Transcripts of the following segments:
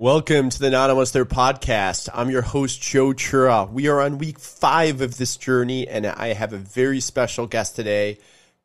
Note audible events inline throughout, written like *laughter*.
Welcome to the Not Almost There podcast. I'm your host, Joe Chura. We are on week five of this journey, and I have a very special guest today.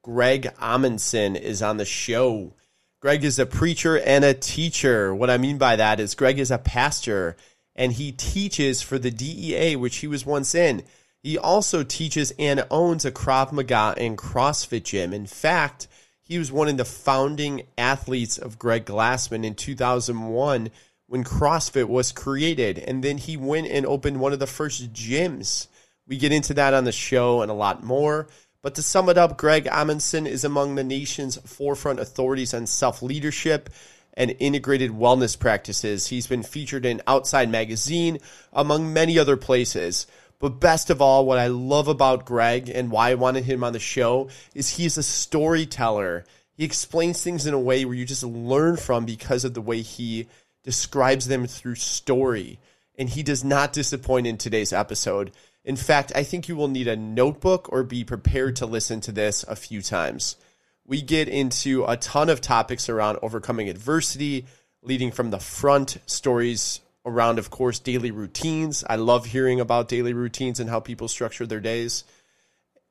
Greg Amundson is on the show. Greg is a preacher and a teacher. What I mean by that is Greg is a pastor, and he teaches for the DEA, which he was once in. He also teaches and owns a Krav Maga and CrossFit gym. In fact, he was one of the founding athletes of Greg Glassman in 2001 when CrossFit was created. And then he went and opened one of the first gyms. We get into that on the show and a lot more. But to sum it up, Greg Amundson is among the nation's forefront authorities on self leadership and integrated wellness practices. He's been featured in Outside Magazine, among many other places. But best of all, what I love about Greg and why I wanted him on the show is he's a storyteller. He explains things in a way where you just learn from because of the way he describes them through story, and he does not disappoint in today's episode. In fact, I think you will need a notebook or be prepared to listen to this a few times. We get into a ton of topics around overcoming adversity, leading from the front, stories around, of course, daily routines. I love hearing about daily routines and how people structure their days.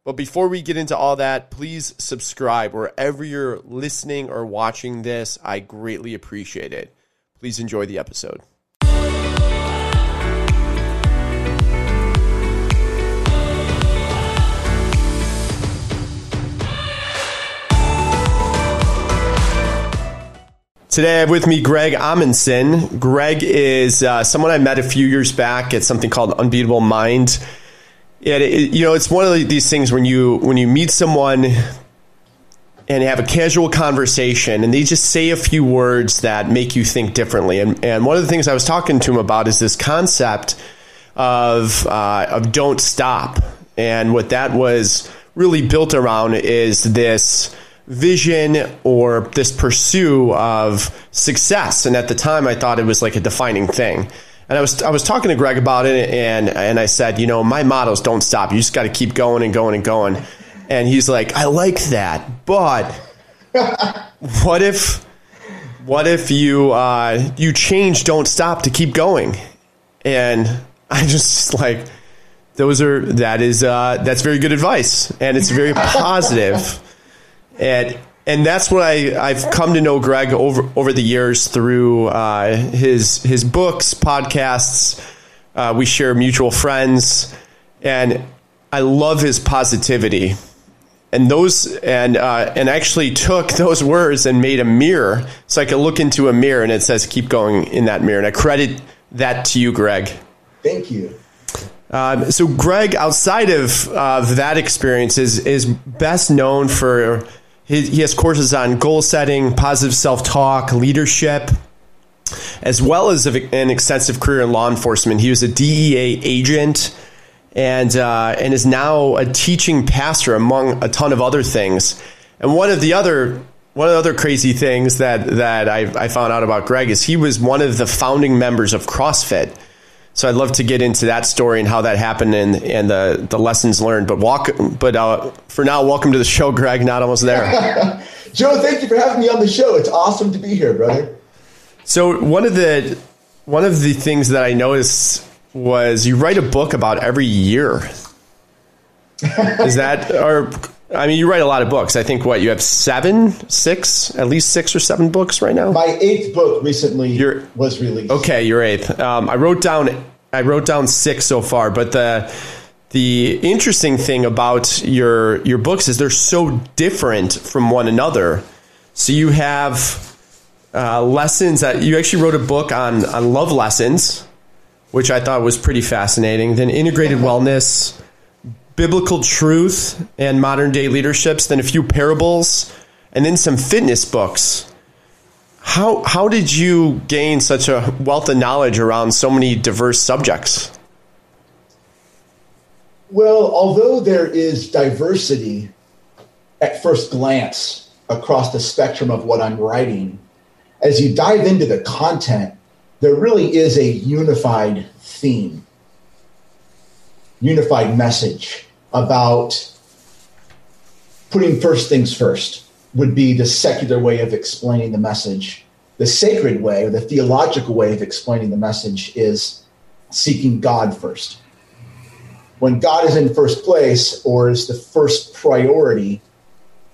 But before we get into all that, please subscribe wherever you're listening or watching this. I greatly appreciate it. Please enjoy the episode. Today I have with me Greg Amundson. Greg is uh, someone I met a few years back at something called Unbeatable Mind. Yeah, it, you know, it's one of these things when you when you meet someone and have a casual conversation and they just say a few words that make you think differently. And, and one of the things I was talking to him about is this concept of, uh, of don't stop. And what that was really built around is this vision or this pursuit of success. And at the time, I thought it was like a defining thing. And I was I was talking to Greg about it, and and I said, you know, my motto is don't stop. You just got to keep going and going and going. And he's like, I like that, but what if what if you uh, you change don't stop to keep going? And i just like those are that is uh, that's very good advice and it's very positive. And and that's what I I've come to know Greg over over the years through uh, his his books podcasts uh, we share mutual friends and I love his positivity and those and uh, and actually took *laughs* those words and made a mirror so I could look into a mirror and it says keep going in that mirror and I credit that to you, Greg. Thank you. Um, so Greg, outside of uh, that experience, is is best known for his, he has courses on goal setting, positive self talk, leadership, as well as an extensive career in law enforcement. He was a DEA agent and uh, and is now a teaching pastor among a ton of other things. And one of the other one of the other crazy things that that I, I found out about Greg is he was one of the founding members of CrossFit. So I'd love to get into that story and how that happened and, and the, the lessons learned. But walk, but uh, for now, welcome to the show, Greg. Not almost there. *laughs* Joe, thank you for having me on the show. It's awesome to be here, brother. So one of the one of the things that I noticed was you write a book about every year. Is that or I mean, you write a lot of books. I think what you have seven, six, at least six or seven books right now. My eighth book recently you're, was released. Okay, your eighth. Um, I wrote down I wrote down six so far, but the the interesting thing about your your books is they're so different from one another. So you have uh, lessons that you actually wrote a book on on love lessons which I thought was pretty fascinating. Then integrated wellness, biblical truth, and modern day leaderships. Then a few parables, and then some fitness books. How how did you gain such a wealth of knowledge around so many diverse subjects? Well, although there is diversity at first glance across the spectrum of what I'm writing, as you dive into the content, there really is a unified theme, unified message about putting first things first would be the secular way of explaining the message. the sacred way or the theological way of explaining the message is seeking God first. When God is in first place or is the first priority,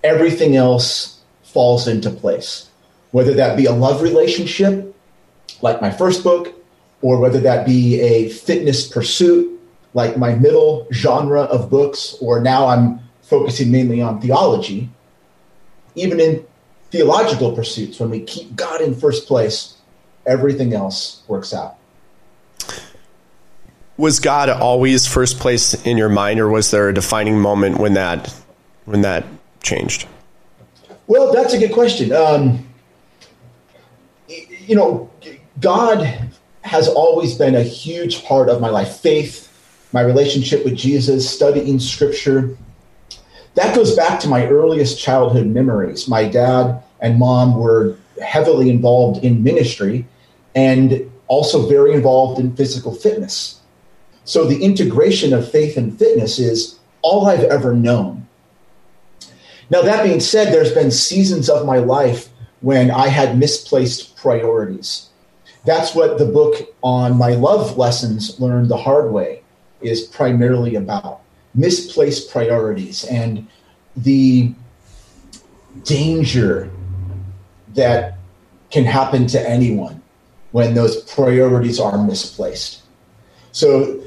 everything else falls into place. Whether that be a love relationship, like my first book, or whether that be a fitness pursuit, like my middle genre of books, or now I'm focusing mainly on theology. Even in theological pursuits, when we keep God in first place, everything else works out. Was God always first place in your mind, or was there a defining moment when that when that changed? Well, that's a good question. Um, you know, God has always been a huge part of my life. Faith, my relationship with Jesus, studying Scripture, that goes back to my earliest childhood memories. My dad and mom were heavily involved in ministry and also very involved in physical fitness. So the integration of faith and fitness is all I've ever known. Now, that being said, there's been seasons of my life when I had misplaced priorities. That's what the book on my love lessons learned the hard way is primarily about misplaced priorities and the danger that can happen to anyone when those priorities are misplaced. So,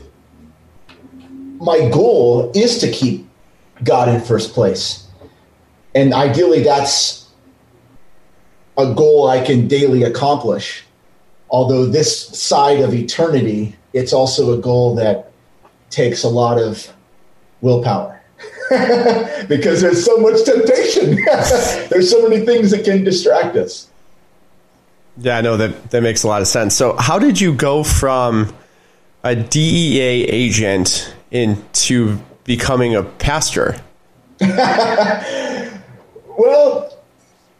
my goal is to keep God in first place. And ideally, that's a goal I can daily accomplish. Although, this side of eternity, it's also a goal that takes a lot of willpower *laughs* because there's so much temptation. *laughs* there's so many things that can distract us. Yeah, I know that that makes a lot of sense. So, how did you go from a DEA agent into becoming a pastor? *laughs* well,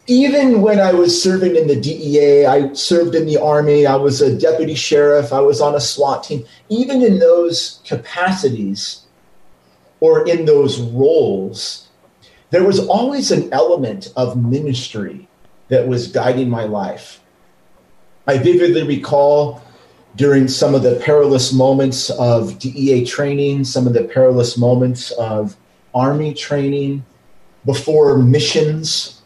even when I was serving in the DEA, I served in the Army, I was a deputy sheriff, I was on a SWAT team. Even in those capacities, or in those roles, there was always an element of ministry that was guiding my life. I vividly recall during some of the perilous moments of DEA training, some of the perilous moments of Army training, before missions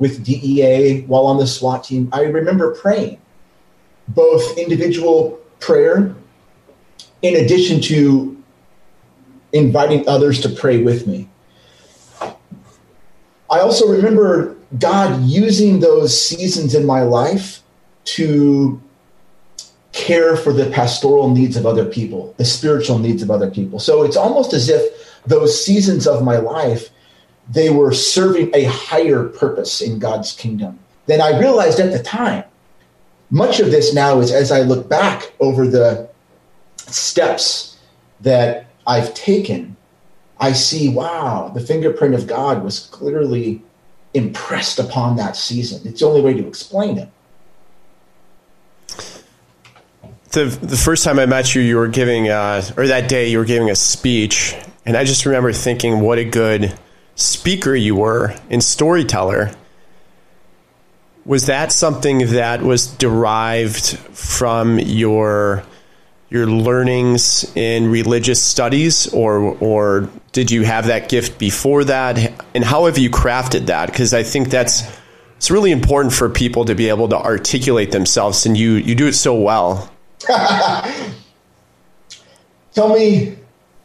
with DEA while on the SWAT team, I remember praying, both individual prayer in addition to inviting others to pray with me. I also remember God using those seasons in my life to care for the pastoral needs of other people, the spiritual needs of other people. So it's almost as if those seasons of my life they were serving a higher purpose in God's kingdom than I realized at the time. Much of this now is as I look back over the steps that I've taken, I see, wow, the fingerprint of God was clearly impressed upon that season. It's the only way to explain it. The, the first time I met you, you were giving, uh, or that day, you were giving a speech. And I just remember thinking, what a good speaker you were and storyteller. Was that something that was derived from your your learnings in religious studies or or did you have that gift before that? And how have you crafted that? Because i think that's it's really important for people to be able to articulate themselves and you you do it so well. *laughs* Tell me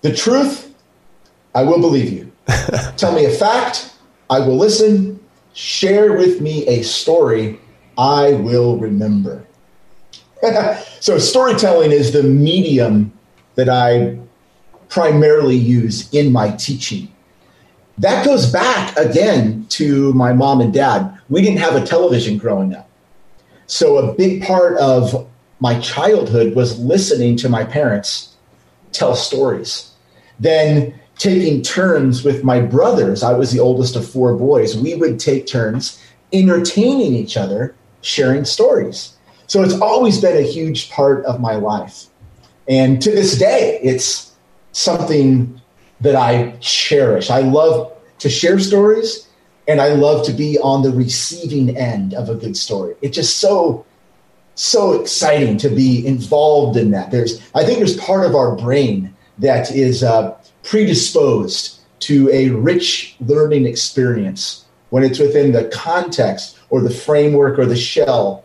the truth i will believe you *laughs* tell me a fact i will listen share with me a story i will remember *laughs* so storytelling is the medium that I primarily use in my teaching. That goes back again to my mom and dad. We didn't have a television growing up. So a big part of my childhood was listening to my parents tell stories. Then taking turns with my brothers. I was the oldest of four boys. We would take turns entertaining each other, sharing stories. So it's always been a huge part of my life. And to this day, it's something that I cherish. I love to share stories and I love to be on the receiving end of a good story. It's just so so exciting to be involved in that. There's I think there's part of our brain that is uh, predisposed to a rich learning experience when it's within the context or the framework or the shell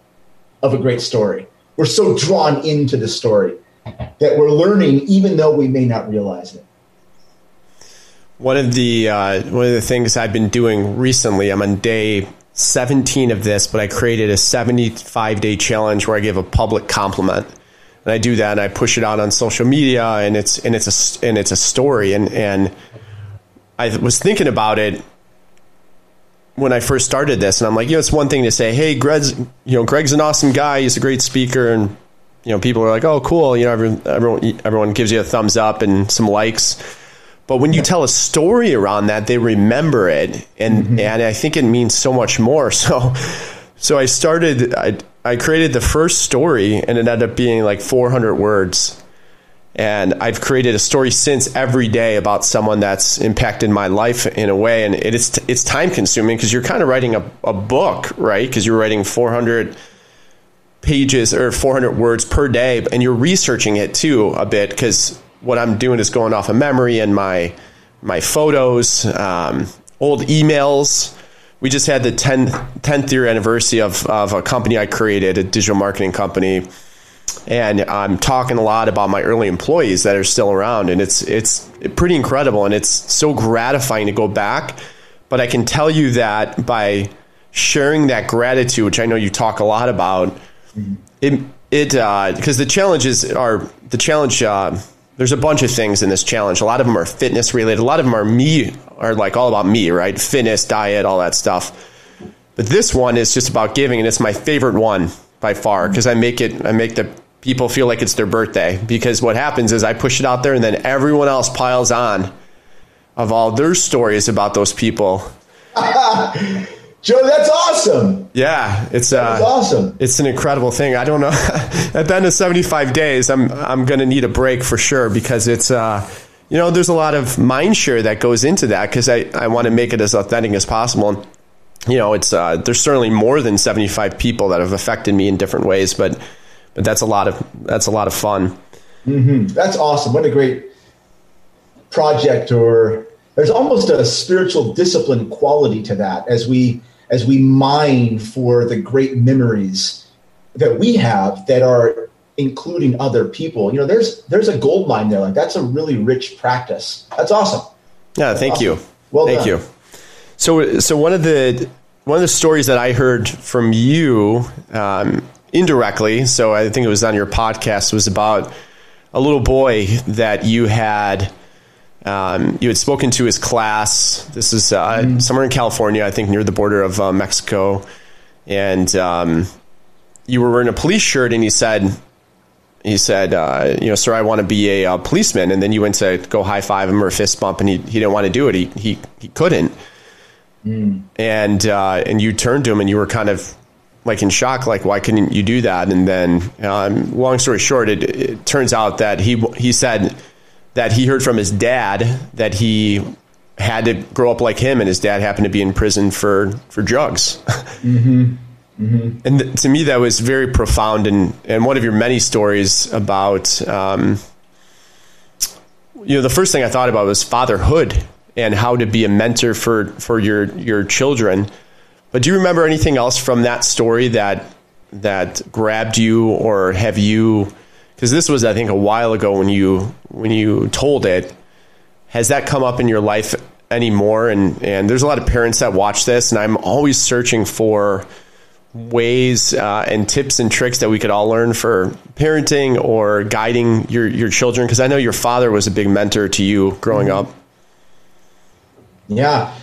of a great story. We're so drawn into the story that we're learning even though we may not realize it. One of the uh, one of the things I've been doing recently, I'm on day 17 of this, but I created a 75 day challenge where I give a public compliment, and I do that and I push it out on social media, and it's and it's a and it's a story, and and I was thinking about it when I first started this, and I'm like, you know, it's one thing to say, hey, Greg's, you know, Greg's an awesome guy, he's a great speaker, and you know, people are like, oh, cool, you know, everyone everyone, everyone gives you a thumbs up and some likes but when you tell a story around that, they remember it, and mm-hmm. and I think it means so much more. *laughs* So, so I started. I I created the first story, and it ended up being like 400 words. And I've created a story since every day about someone that's impacted my life in a way, and it's it's time consuming because you're kind of writing a, a book, right? Because you're writing 400 pages or 400 words per day, and you're researching it too a bit because what I'm doing is going off of memory and my my photos, um, old emails. We just had the 10th, 10th year anniversary of, of a company I created, a digital marketing company. And I'm talking a lot about my early employees that are still around. And it's, it's pretty incredible. And it's so gratifying to go back. But I can tell you that by sharing that gratitude, which I know you talk a lot about, it, it, uh, because the challenges are, the challenge, uh, there's a bunch of things in this challenge. A lot of them are fitness related. A lot of them are me, are like all about me, right? Fitness, diet, all that stuff. But this one is just about giving, and it's my favorite one by far because I make it, I make the people feel like it's their birthday. Because what happens is I push it out there, and then everyone else piles on of all their stories about those people. *laughs* Joe, that's awesome. Yeah, it's uh, awesome. It's an incredible thing. I don't know. At the end of 75 days, I'm I'm going to need a break for sure because it's uh, you know, there's a lot of mind share that goes into that because I I want to make it as authentic as possible. And, you know, it's uh, there's certainly more than 75 people that have affected me in different ways, but but that's a lot of that's a lot of fun. Mm-hmm. That's awesome. What a great project or there's almost a spiritual discipline quality to that as we as we mine for the great memories that we have that are including other people. You know, there's there's a gold mine there. Like that's a really rich practice. That's awesome. Yeah, thank awesome. you. Well, thank done. you. So, so one of the one of the stories that I heard from you um, indirectly, so I think it was on your podcast, was about a little boy that you had um, you had spoken to his class. This is uh, mm. somewhere in California, I think near the border of uh, Mexico. And um, you were wearing a police shirt, and he said, he said, uh, you know, sir, I want to be a, a, policeman. And then you went to go high five him or fist bump, and he, he didn't want to do it. He, he, he couldn't. Mm. And, uh, and you turned to him and you were kind of like in shock, like, why couldn't you do that? And then, um, long story short, it, it turns out that he, he said, that he heard from his dad that he had to grow up like him, and his dad happened to be in prison for for drugs. *laughs* Mm-hmm. Mm-hmm. And th- to me, that was very profound, and and one of your many stories about. Um, you know, the first thing I thought about was fatherhood and how to be a mentor for for your your children. But do you remember anything else from that story that that grabbed you, or have you because this was I think a while ago when you when you told it. Has that come up in your life anymore? And and there's a lot of parents that watch this, and I'm always searching for ways uh, and tips and tricks that we could all learn for parenting or guiding your your children. Because I know your father was a big mentor to you growing mm-hmm. up. Yeah,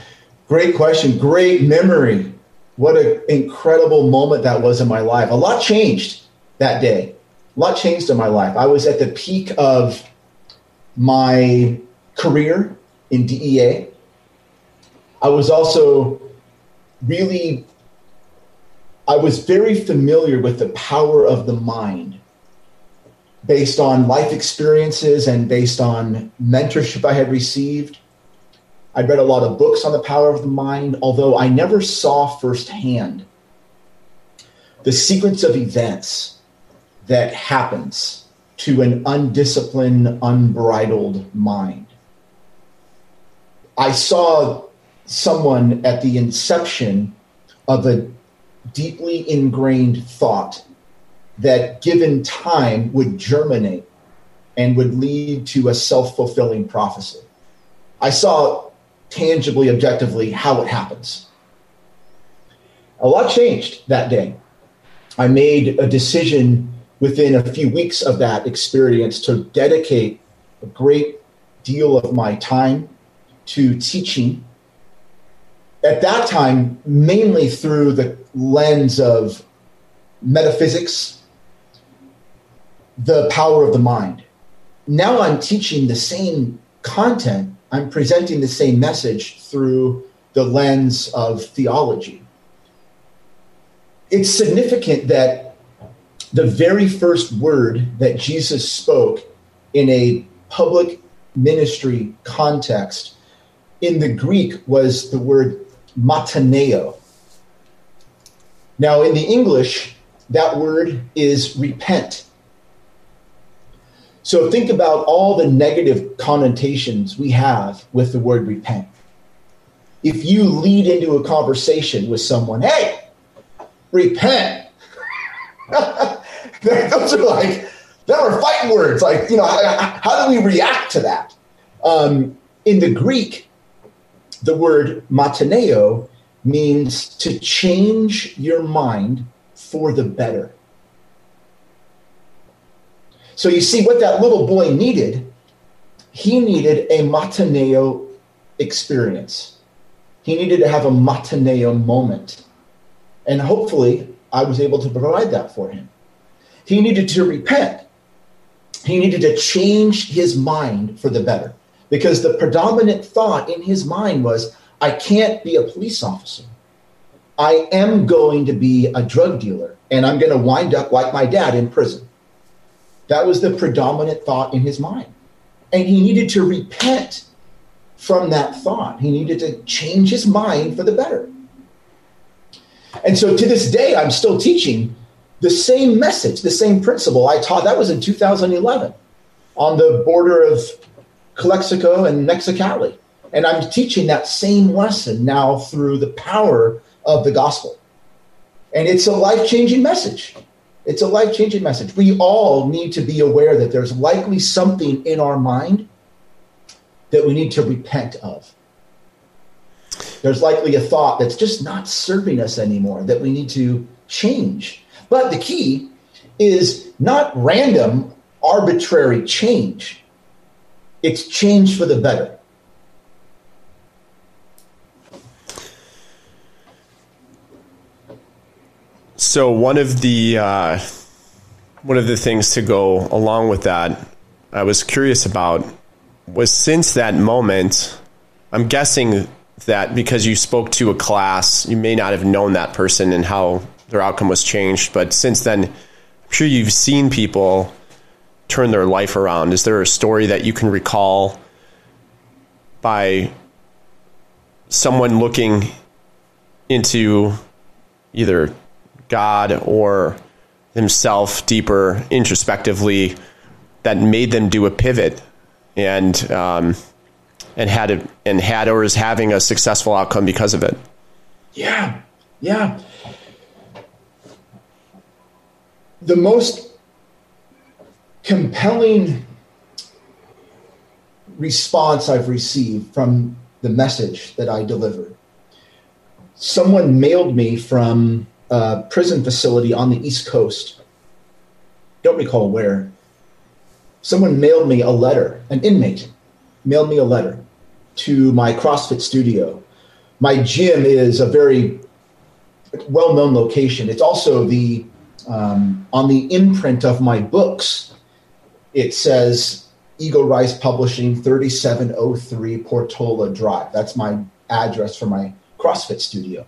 great question. Great memory. What an incredible moment that was in my life. A lot changed that day a lot changed in my life. I was at the peak of my career in DEA. I was also really, I was very familiar with the power of the mind based on life experiences and based on mentorship I had received. I'd read a lot of books on the power of the mind, although I never saw firsthand the sequence of events that happens to an undisciplined, unbridled mind. I saw someone at the inception of a deeply ingrained thought that, given time, would germinate and would lead to a self fulfilling prophecy. I saw tangibly, objectively, how it happens. A lot changed that day. I made a decision within a few weeks of that experience to dedicate a great deal of my time to teaching. At that time, mainly through the lens of metaphysics, the power of the mind. Now I'm teaching the same content, I'm presenting the same message through the lens of theology. It's significant that the very first word that Jesus spoke in a public ministry context in the Greek was the word metanoeo. Now, in the English, that word is repent. So think about all the negative connotations we have with the word repent. If you lead into a conversation with someone, hey, repent. *laughs* *laughs* Those are like, there are fighting words. Like, you know, how, do we react to that? Um, in the Greek, the word metanoeo means to change your mind for the better. So you see what that little boy needed, he needed a metanoeo experience. He needed to have a metanoeo moment. And hopefully, I was able to provide that for him. He needed to repent. He needed to change his mind for the better because the predominant thought in his mind was I can't be a police officer. I am going to be a drug dealer and I'm going to wind up like my dad in prison. That was the predominant thought in his mind. And he needed to repent from that thought. He needed to change his mind for the better. And so to this day, I'm still teaching the same message, the same principle I taught. That was in 2011 on the border of Calexico and Mexicali. And I'm teaching that same lesson now through the power of the gospel. And it's a life changing message. It's a life changing message. We all need to be aware that there's likely something in our mind that we need to repent of. There's likely a thought that's just not serving us anymore that we need to change. But the key is not random, arbitrary change, it's change for the better. So one of the uh, one of the things to go along with that, I was curious about, was since that moment. I'm guessing that because you spoke to a class, you may not have known that person and how their outcome was changed. But since then, I'm sure you've seen people turn their life around. Is there a story that you can recall by someone looking into either God or himself deeper introspectively that made them do a pivot and um, and had a, and had or is having a successful outcome because of it. Yeah, yeah. The most compelling response I've received from the message that I delivered. Someone mailed me from a prison facility on the East Coast. Don't recall where. Someone mailed me a letter, an inmate mailed me a letter to my CrossFit studio. My gym is a very well known location. It's also the um, on the imprint of my books. It says Eagle Rise Publishing, 3703 Portola Drive. That's my address for my CrossFit studio.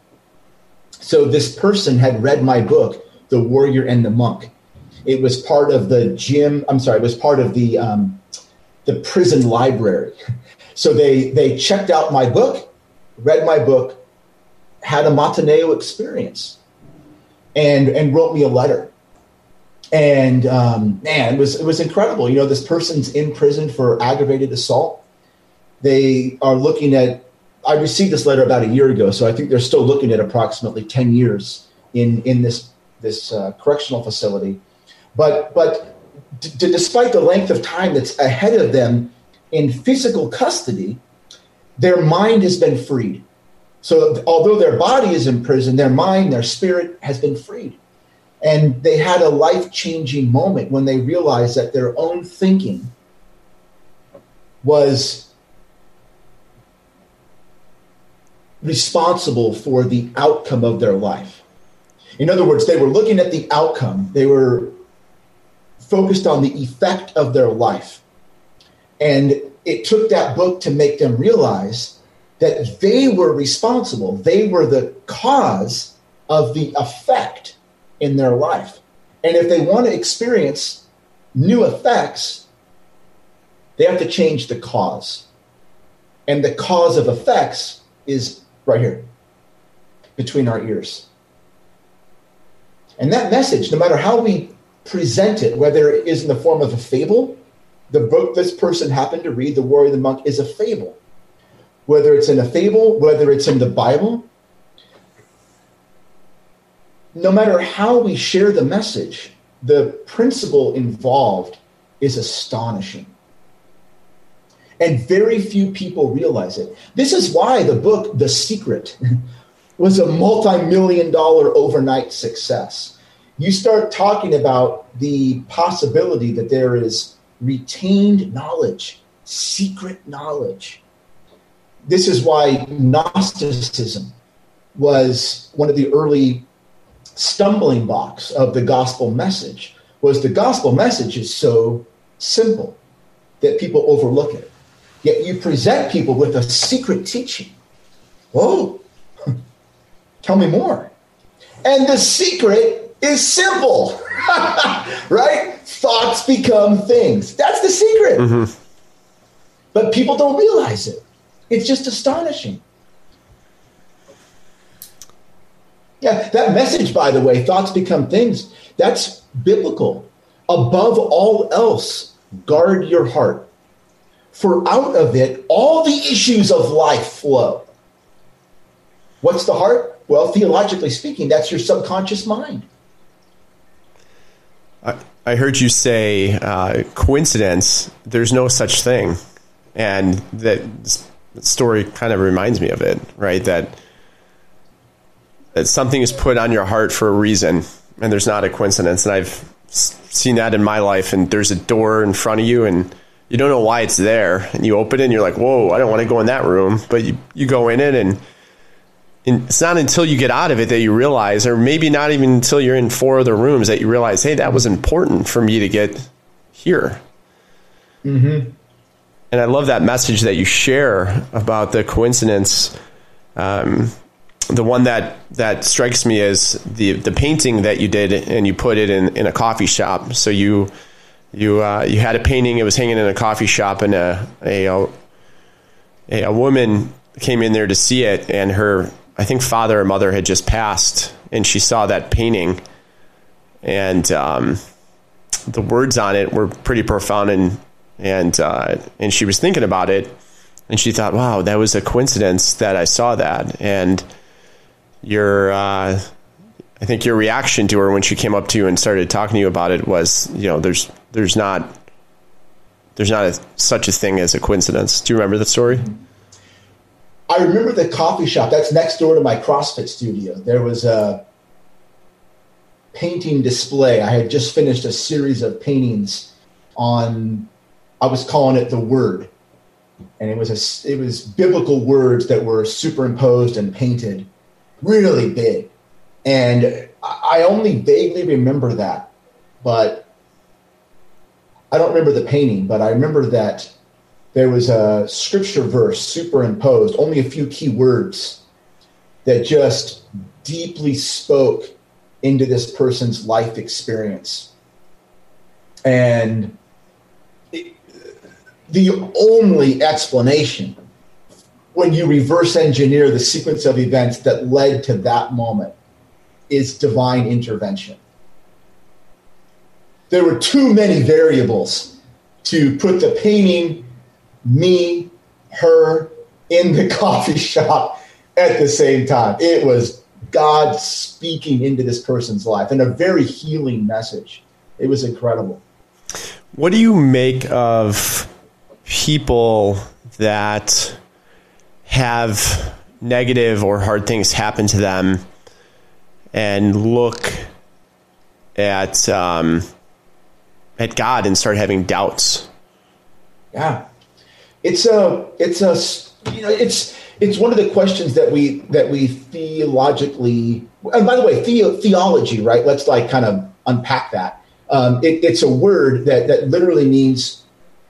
So this person had read my book, The Warrior and the Monk. It was part of the gym. I'm sorry, it was part of the um, the prison library. *laughs* So they they checked out my book, read my book, had a Metanoeo experience, and and wrote me a letter. And um, man, it was it was incredible. You know, this person's in prison for aggravated assault. They are looking at. I received this letter about a year ago, so I think they're still looking at approximately ten years in in this this uh, correctional facility. But but d- despite the length of time that's ahead of them in physical custody, their mind has been freed. So although their body is in prison, their mind, their spirit has been freed. And they had a life changing moment when they realized that their own thinking was responsible for the outcome of their life. In other words, they were looking at the outcome, they were focused on the effect of their life. And it took that book to make them realize that they were responsible, they were the cause of the effect in their life. And if they want to experience new effects, they have to change the cause. And the cause of effects is right here between our ears. And that message, no matter how we present it, whether it is in the form of a fable, the book this person happened to read, The Warrior the Monk, is a fable. Whether it's in a fable, whether it's in the Bible, no matter how we share the message, the principle involved is astonishing. And very few people realize it. This is why the book, The Secret, *laughs* was a multi million dollar overnight success. You start talking about the possibility that there is retained knowledge, secret knowledge. This is why Gnosticism was one of the early stumbling blocks of the gospel message was the gospel message is so simple that people overlook it. Yet you present people with a secret teaching. Whoa, *laughs* tell me more. And the secret is simple, *laughs* right? Thoughts become things. That's the secret. Mm-hmm. But people don't realize it. It's just astonishing. Yeah, that message, by the way, thoughts become things, that's biblical. Above all else, guard your heart. For out of it, all the issues of life flow. What's the heart? Well, theologically speaking, that's your subconscious mind. I, I heard you say uh, coincidence, there's no such thing. And that story kind of reminds me of it, right? That that something is put on your heart for a reason and there's not a coincidence and i've seen that in my life and there's a door in front of you and you don't know why it's there and you open it and you're like whoa i don't want to go in that room but you, you go in it and, and it's not until you get out of it that you realize or maybe not even until you're in four other rooms that you realize hey that was important for me to get here mm-hmm. And i love that message that you share about the coincidence um, the one that that strikes me is the the painting that you did and you put it in in a coffee shop. So you you uh, you had a painting. It was hanging in a coffee shop, and a a a, a woman came in there to see it, and her I think father or mother had just passed, and she saw that painting, and um, the words on it were pretty profound, and and uh, and she was thinking about it, and she thought, wow, that was a coincidence that I saw that, and your uh, I think your reaction to her when she came up to you and started talking to you about it was, you know, there's there's not there's not a, such a thing as a coincidence. Do you remember the story? I remember the coffee shop that's next door to my CrossFit studio. There was a painting display. I had just finished a series of paintings on I was calling it the word. And it was a, it was biblical words that were superimposed and painted really big. And I only vaguely remember that, but I don't remember the painting, but I remember that there was a scripture verse superimposed, only a few key words that just deeply spoke into this person's life experience. And the only explanation when you reverse engineer the sequence of events that led to that moment is divine intervention. There were too many variables to put the painting, me, her, in the *laughs* coffee shop at the same time. It was God speaking into this person's life and a very healing message. It was incredible. What do you make of people that have negative or hard things happen to them and look at um, at God and start having doubts? Yeah, it's a it's a you know it's it's one of the questions that we that we theologically and by the way the, theology right? Let's like kind of unpack that. Um, it, it's a word that that literally means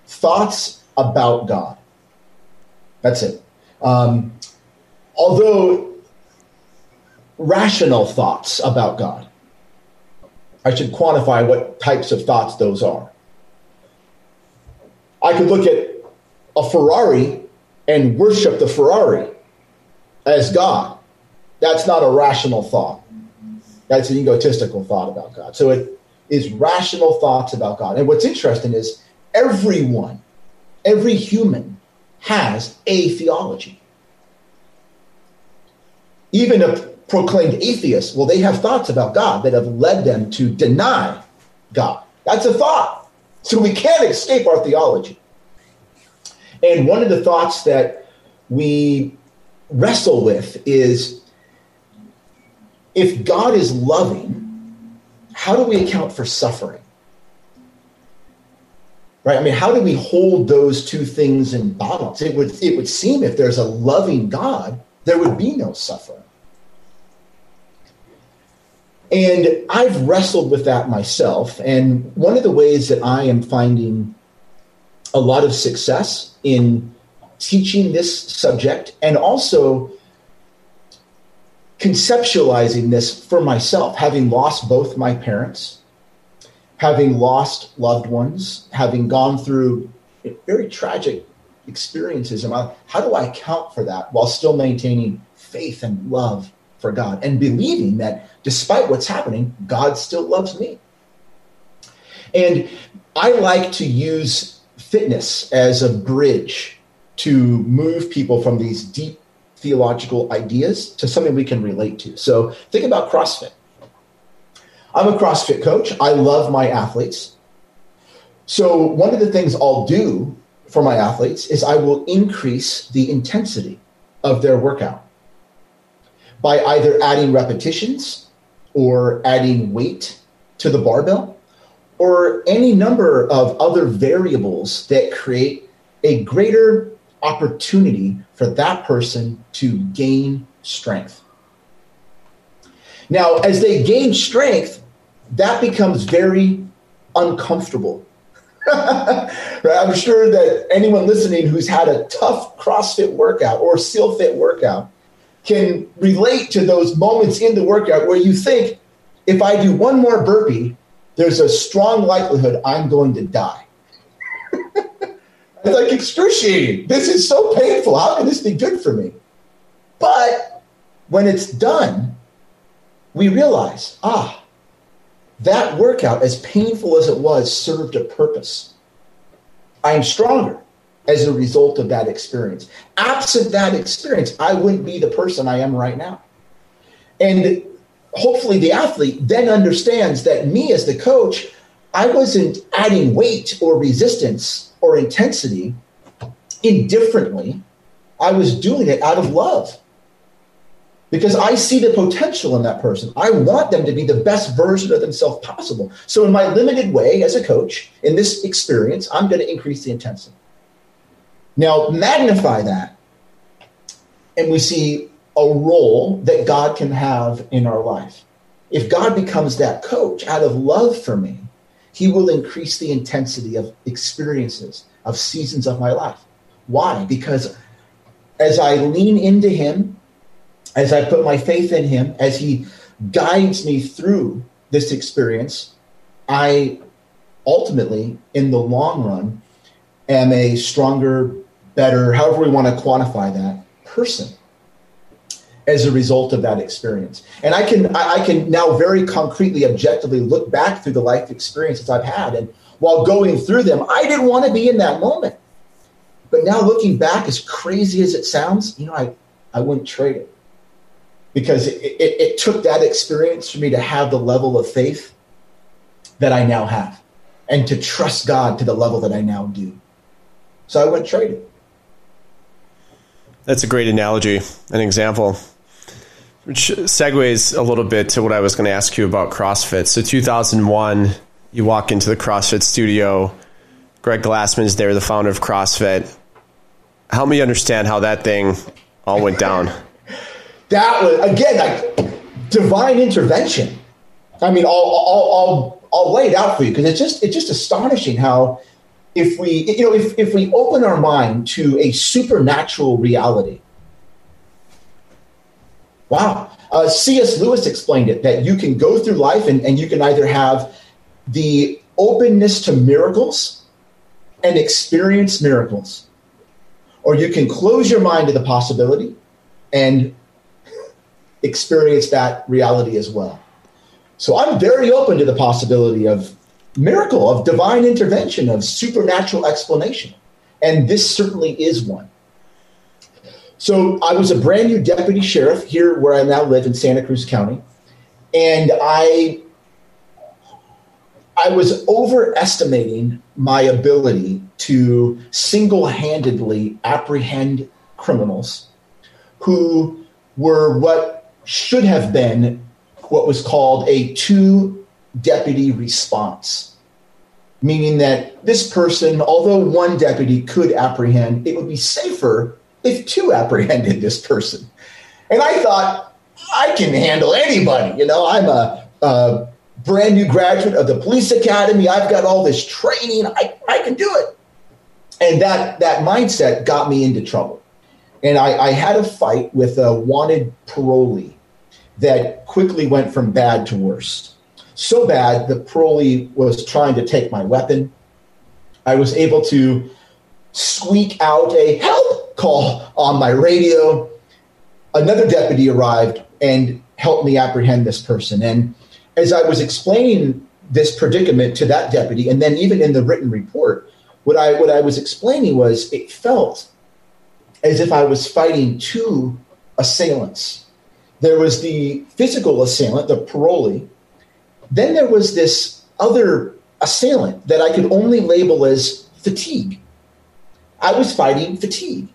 thoughts about god that's it um, although rational thoughts about god i should quantify what types of thoughts those are i could look at a ferrari and worship the Ferrari as God. That's not a rational thought. That's an egotistical thought about God. So it is rational thoughts about God. And what's interesting is everyone, every human has a theology. Even a proclaimed atheist, well, they have thoughts about God that have led them to deny God. That's a thought. So we can't escape our theology. And one of the thoughts that we wrestle with is if God is loving, how do we account for suffering? Right? I mean, how do we hold those two things in balance? It would it would seem if there's a loving God, there would be no suffering. And I've wrestled with that myself. And one of the ways that I am finding a lot of success in teaching this subject and also conceptualizing this for myself, having lost both my parents, having lost loved ones, having gone through very tragic experiences. How do I account for that while still maintaining faith and love for God and believing that despite what's happening, God still loves me? And I like to use fitness as a bridge to move people from these deep theological ideas to something we can relate to. So think about CrossFit. I'm a CrossFit coach. I love my athletes. So one of the things I'll do for my athletes is I will increase the intensity of their workout by either adding repetitions or adding weight to the barbell or any number of other variables that create a greater opportunity for that person to gain strength. Now, as they gain strength, that becomes very uncomfortable. *laughs* I'm sure that anyone listening who's had a tough CrossFit workout or SealFit workout can relate to those moments in the workout where you think, if I do one more burpee, there's a strong likelihood I'm going to die. *laughs* it's like excruciating. This is so painful. How can this be good for me? But when it's done, we realize, ah, that workout, as painful as it was, served a purpose. I am stronger as a result of that experience. Absent that experience, I wouldn't be the person I am right now. And hopefully the athlete then understands that me as the coach, I wasn't adding weight or resistance or intensity indifferently. I was doing it out of love because I see the potential in that person. I want them to be the best version of themselves possible. So, in my limited way as a coach, in this experience, I'm going to increase the intensity. Now, magnify that, and we see a role that God can have in our life. If God becomes that coach out of love for me, he will increase the intensity of experiences, of seasons of my life. Why? Because as I lean into him, as I put my faith in him, as he guides me through this experience, I ultimately, in the long run, am a stronger, better, however we want to quantify that person as a result of that experience. And I can I can now very concretely, objectively look back through the life experiences I've had. And while going through them, I didn't want to be in that moment. But now looking back, as crazy as it sounds, you know, I, I wouldn't trade it. Because it, it, it took that experience for me to have the level of faith that I now have and to trust God to the level that I now do. So I wouldn't trade it. That's a great analogy, an example. Which segues a little bit to what I was going to ask you about CrossFit. So, 2001, you walk into the CrossFit studio. Greg Glassman is there, the founder of CrossFit. Help me understand how that thing all went down. *laughs* that was, again, like divine intervention. I mean, I'll, I'll, I'll, I'll lay it out for you because it's just, it's just astonishing how if we, you know, if, if we open our mind to a supernatural reality, Wow. Uh, C.S. Lewis explained it that you can go through life and, and you can either have the openness to miracles and experience miracles, or you can close your mind to the possibility and experience that reality as well. So I'm very open to the possibility of miracle, of divine intervention, of supernatural explanation. And this certainly is one. So I was a brand new deputy sheriff here where I now live in Santa Cruz County. And I I was overestimating my ability to single-handedly apprehend criminals who were what should have been what was called a two deputy response meaning that this person although one deputy could apprehend it would be safer if two *laughs* apprehended this person. And I thought, I can handle anybody. You know, I'm a, a brand new graduate of the police academy. I've got all this training. I, I can do it. And that, that mindset got me into trouble. And I, I had a fight with a wanted parolee that quickly went from bad to worst. So bad, the parolee was trying to take my weapon. I was able to squeak out a help call on my radio. Another deputy arrived and helped me apprehend this person. And as I was explaining this predicament to that deputy, and then even in the written report, what I what I was explaining was it felt as if I was fighting two assailants. There was the physical assailant, the parolee. Then there was this other assailant that I could only label as fatigue. I was fighting fatigue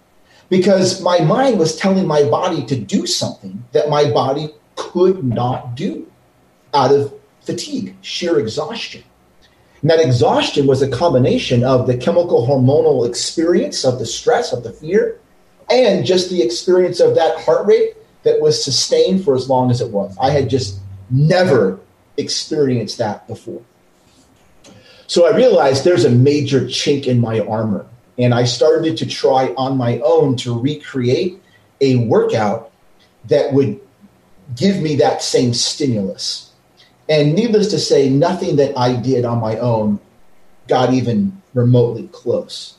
because my mind was telling my body to do something that my body could not do out of fatigue, sheer exhaustion. And that exhaustion was a combination of the chemical hormonal experience of the stress, of the fear, and just the experience of that heart rate that was sustained for as long as it was. I had just never experienced that before. So I realized there's a major chink in my armor and I started to try on my own to recreate a workout that would give me that same stimulus. And needless to say, nothing that I did on my own got even remotely close.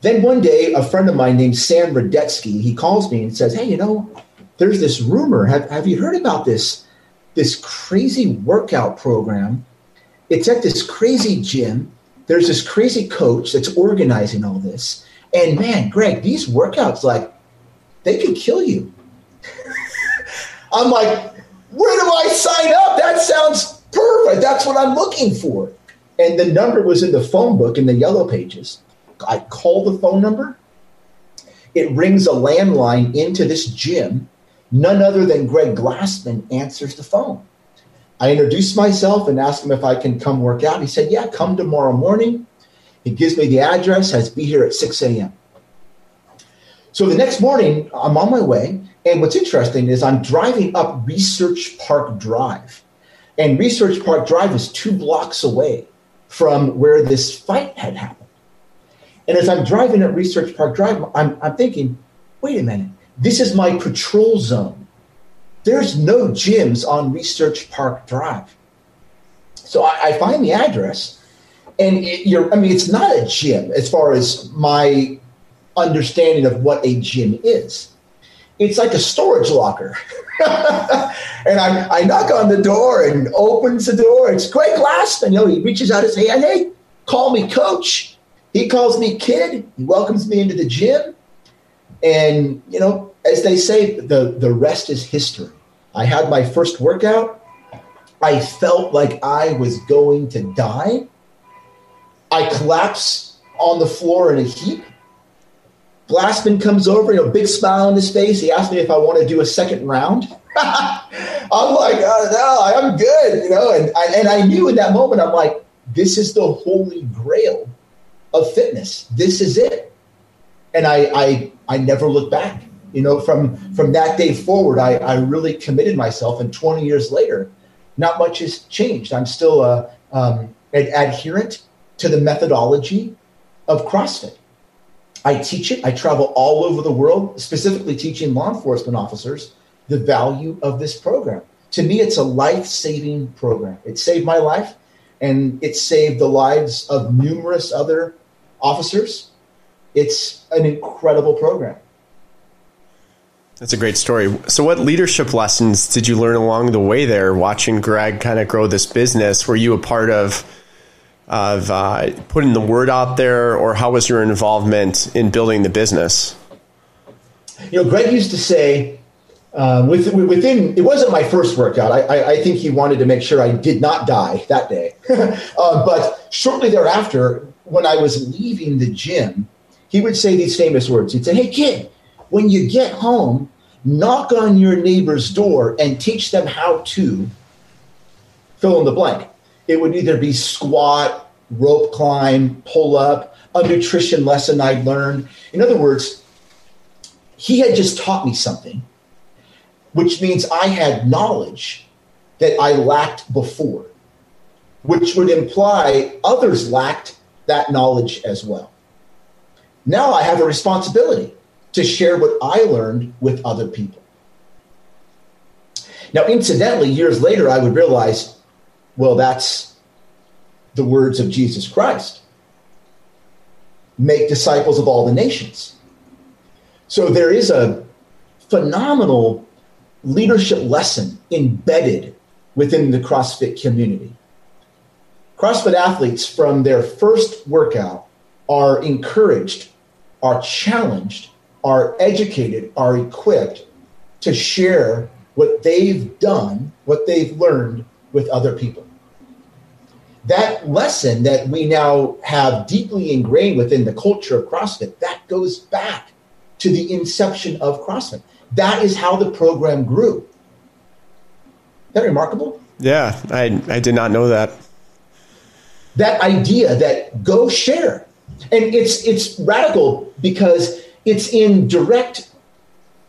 Then one day, a friend of mine named Sam Radetsky, he calls me and says, Hey, you know, there's this rumor. Have, have you heard about this, this crazy workout program? It's at this crazy gym there's this crazy coach that's organizing all this. And man, Greg, these workouts, like, they could kill you. *laughs* I'm like, where do I sign up? That sounds perfect. That's what I'm looking for. And the number was in the phone book in the yellow pages. I call the phone number. It rings a landline into this gym. None other than Greg Glassman answers the phone. I introduce myself and ask him if I can come work out. He said, Yeah, come tomorrow morning. He gives me the address, has be here at 6 a.m. So the next morning, I'm on my way. And what's interesting is I'm driving up Research Park Drive. And Research Park Drive is two blocks away from where this fight had happened. And as I'm driving at Research Park Drive, I'm, I'm thinking, wait a minute, this is my patrol zone. There's no gyms on Research Park Drive. So I, I find the address and it, you're, I mean, it's not a gym as far as my understanding of what a gym is. It's like a storage locker. *laughs* and I, I knock on the door and opens the door. It's Greg Glassman. You know, he reaches out his hand. Hey, call me coach. He calls me kid. He welcomes me into the gym. And, you know, as they say, the, the rest is history. I had my first workout. I felt like I was going to die. I collapse on the floor in a heap. Glassman comes over, you know, big smile on his face. He asked me if I want to do a second round. *laughs* I'm like, oh, no, I'm good, you know. And I, and I knew in that moment, I'm like, this is the holy grail of fitness. This is it. And I, I, I never looked back. You know, from from that day forward, I, I really committed myself. And 20 years later, not much has changed. I'm still a, um, an adherent to the methodology of CrossFit. I teach it. I travel all over the world, specifically teaching law enforcement officers the value of this program. To me, it's a life saving program. It saved my life and it saved the lives of numerous other officers. It's an incredible program. That's a great story. So, what leadership lessons did you learn along the way there, watching Greg kind of grow this business? Were you a part of of uh, putting the word out there, or how was your involvement in building the business? You know, Greg used to say, uh, within it wasn't my first workout. I, I, I, think he wanted to make sure I did not die that day. *laughs* uh, but shortly thereafter, when I was leaving the gym, he would say these famous words. He'd say, "Hey, kid." when you get home, knock on your neighbor's door and teach them how to fill in the blank. It would either be squat, rope climb, pull up, a nutrition lesson I'd learned. In other words, he had just taught me something, which means I had knowledge that I lacked before, which would imply others lacked that knowledge as well. Now I have a responsibility to share what I learned with other people. Now, incidentally, years later, I would realize, well, that's the words of Jesus Christ make disciples of all the nations. So there is a phenomenal leadership lesson embedded within the CrossFit community. CrossFit athletes, from their first workout, are encouraged, are challenged are educated, are equipped to share what they've done, what they've learned with other people. That lesson that we now have deeply ingrained within the culture of CrossFit, that goes back to the inception of CrossFit. That is how the program grew. Isn't that remarkable? Yeah, I, I did not know that. That idea that go share. And it's it's radical because it's in direct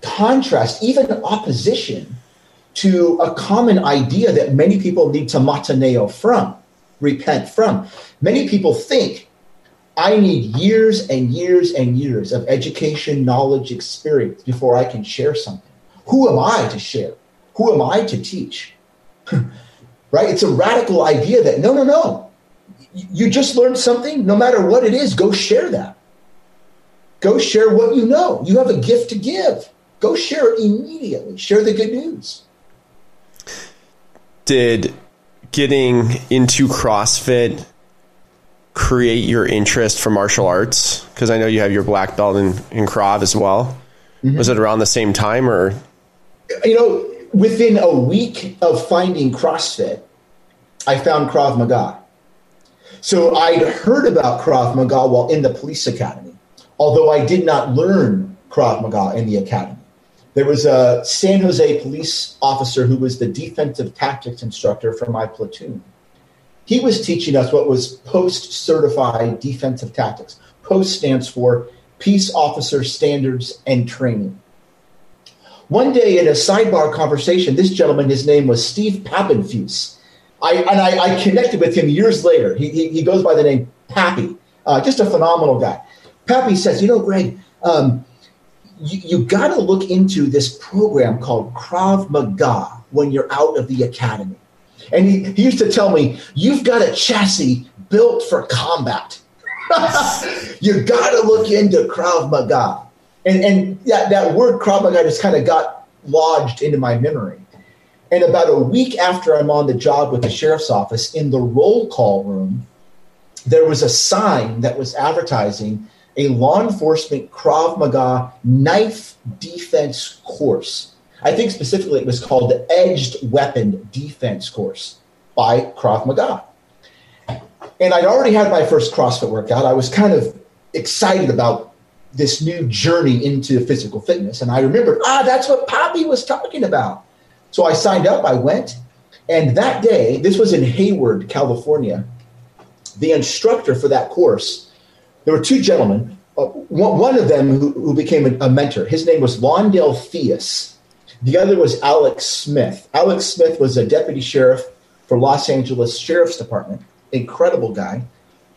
contrast, even opposition to a common idea that many people need to metanoeo from, repent from. Many people think I need years and years and years of education, knowledge, experience before I can share something. Who am I to share? Who am I to teach? *laughs* right? It's a radical idea that no, no, no. You just learned something, no matter what it is, go share that. Go share what you know. You have a gift to give. Go share it immediately. Share the good news. Did getting into CrossFit create your interest for martial arts? Because I know you have your black belt in, in Krav as well. Mm-hmm. Was it around the same time or? You know, within a week of finding CrossFit, I found Krav Maga. So I'd heard about Krav Maga while in the police academy although I did not learn Krav Maga in the academy. There was a San Jose police officer who was the defensive tactics instructor for my platoon. He was teaching us what was post certified defensive tactics. Post stands for Peace Officer Standards and Training. One day in a sidebar conversation, this gentleman, his name was Steve Pappenfuse. I, and I, I connected with him years later. He, he, he goes by the name Pappy, uh, just a phenomenal guy. Pappy says, you know, Greg, um, you, you got to look into this program called Krav Maga when you're out of the academy. And he, he used to tell me, You've got a chassis built for combat. *laughs* you got to look into Krav Maga. And, and that, that word Krav Maga just kind of got lodged into my memory. And about a week after I'm on the job with the sheriff's office, in the roll call room, there was a sign that was advertising a law enforcement Krav Maga knife defense course. I think specifically it was called the Edged Weapon Defense Course by Krav Maga. And I'd already had my first CrossFit workout. I was kind of excited about this new journey into physical fitness. And I remembered, ah, that's what Pappy was talking about. So I signed up, I went. And that day, this was in Hayward, California, the instructor for that course, there were two gentlemen. Uh, one, one, of them who, who became a, a, mentor, his name was Londale Theus. The other was Alex Smith. Alex Smith was a deputy sheriff for Los Angeles Sheriff's Department. Incredible guy.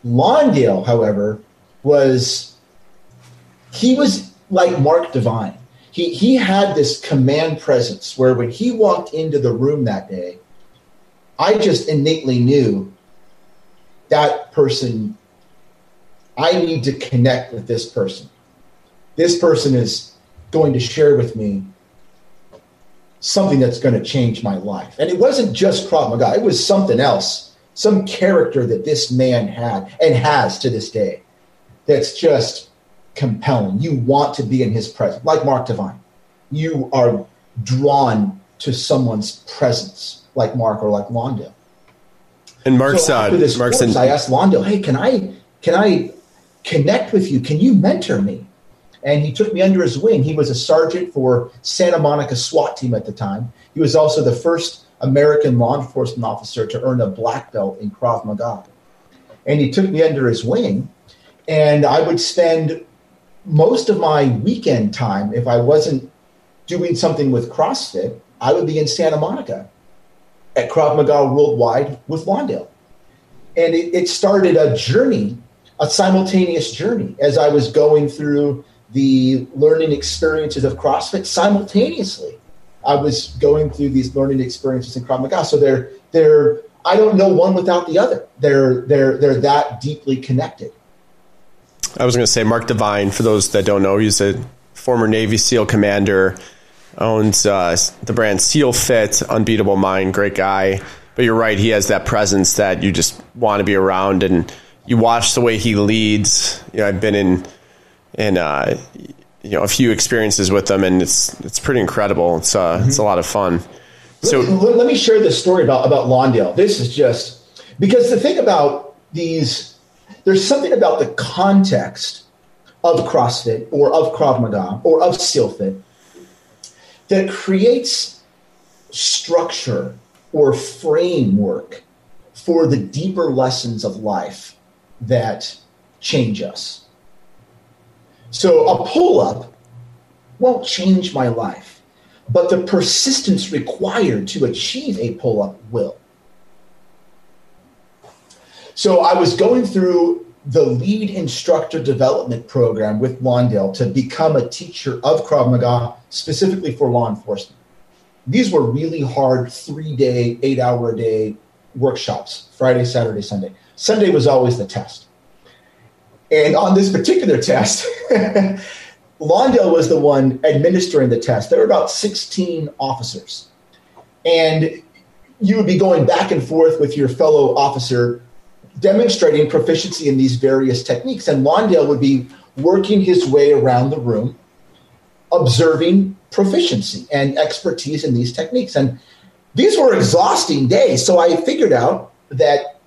Londale, however, was he was like Mark Divine. He he had this command presence where when he walked into the room that day, I just innately knew that person, I need to connect with this person. This person is going to share with me something that's going to change my life. And it wasn't just Krav Maga, it was something else, some character that this man had and has to this day that's just compelling. You want to be in his presence, like Mark Divine. You are drawn to someone's presence, like Mark or like Londale. And Mark so after this Mark's course, in- I asked Londo, "Hey, can I can I connect with you? Can you mentor me?" And he took me under his wing. He was a sergeant for Santa Monica SWAT team at the time. He was also the first American law enforcement officer to earn a black belt in Krav Maga. And he took me under his wing, and I would spend most of my weekend time if I wasn't doing something with CrossFit, I would be in Santa Monica at Krav Maga Worldwide with Londale. And it, it started a journey, a simultaneous journey, as I was going through the learning experiences of CrossFit simultaneously. I was going through these learning experiences in Krav Maga. So they're they're I don't know one without the other. They're they're they're that deeply connected. I was going to say Mark Divine. For those that don't know, he's a former Navy SEAL commander owns uh, the brand Seal Fit, Unbeatable Mind, great guy. But you're right, he has that presence that you just want to be around, and you watch the way he leads. You know, I've been in in uh, you know a few experiences with them, and it's it's pretty incredible. It's uh, mm-hmm. it's a lot of fun. So let, let me share this story about about Londale. This is just because the thing about these, there's something about the context of CrossFit or of Krav Maga or of SealFit that creates structure or framework for the deeper lessons of life that change us. So a pull up won't change my life, but the persistence required to achieve a pull up will. So I was going through the lead instructor development program with Londale to become a teacher of Krav Maga specifically for law enforcement. These were really hard three day, eight hour a day workshops Friday, Saturday, Sunday. Sunday was always the test. And on this particular test, *laughs* Londale was the one administering the test. There were about 16 officers. And you would be going back and forth with your fellow officer demonstrating proficiency in these various techniques. And Londale would be working his way around the room, observing proficiency and expertise in these techniques. And these were exhausting days. So I figured out that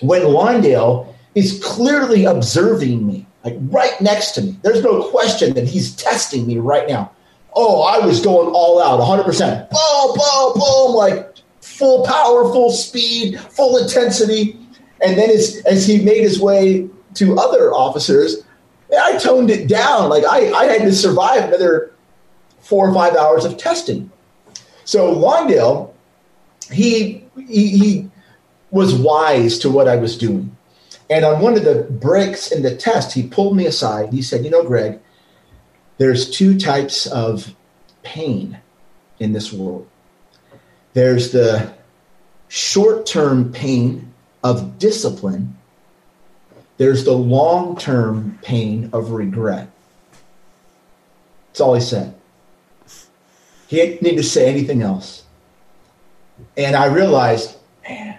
when Londale is clearly observing me, like right next to me, there's no question that he's testing me right now. Oh, I was going all out, 100%. Boom, boom, boom, like full power, full speed, full intensity. And then as, as he made his way to other officers, I toned it down. Like I, I had to survive another four or five hours of testing. So Londale, he, he, he was wise to what I was doing. And on one of the breaks in the test, he pulled me aside. He said, You know, Greg, there's two types of pain in this world. There's the short term pain of discipline, there's the long term pain of regret. That's all he said. He didn't need to say anything else. And I realized, man,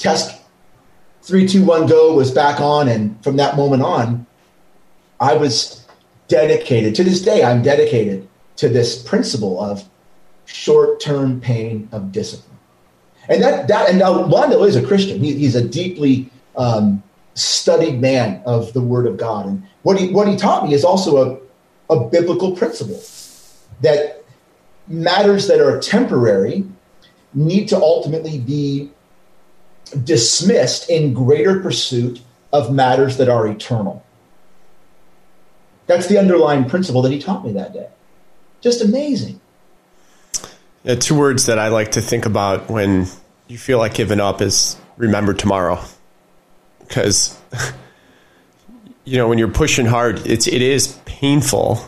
test three, two, one, go was back on. And from that moment on, I was dedicated. To this day, I'm dedicated to this principle of short term pain of discipline. And that, that and now Londo is a Christian. He, he's a deeply um, studied man of the Word of God. And what he, what he taught me is also a, a biblical principle that matters that are temporary need to ultimately be dismissed in greater pursuit of matters that are eternal. That's the underlying principle that he taught me that day. Just amazing. Yeah, two words that I like to think about when you feel like giving up is remember tomorrow. Because *laughs* you know, when you're pushing hard, it's it is painful.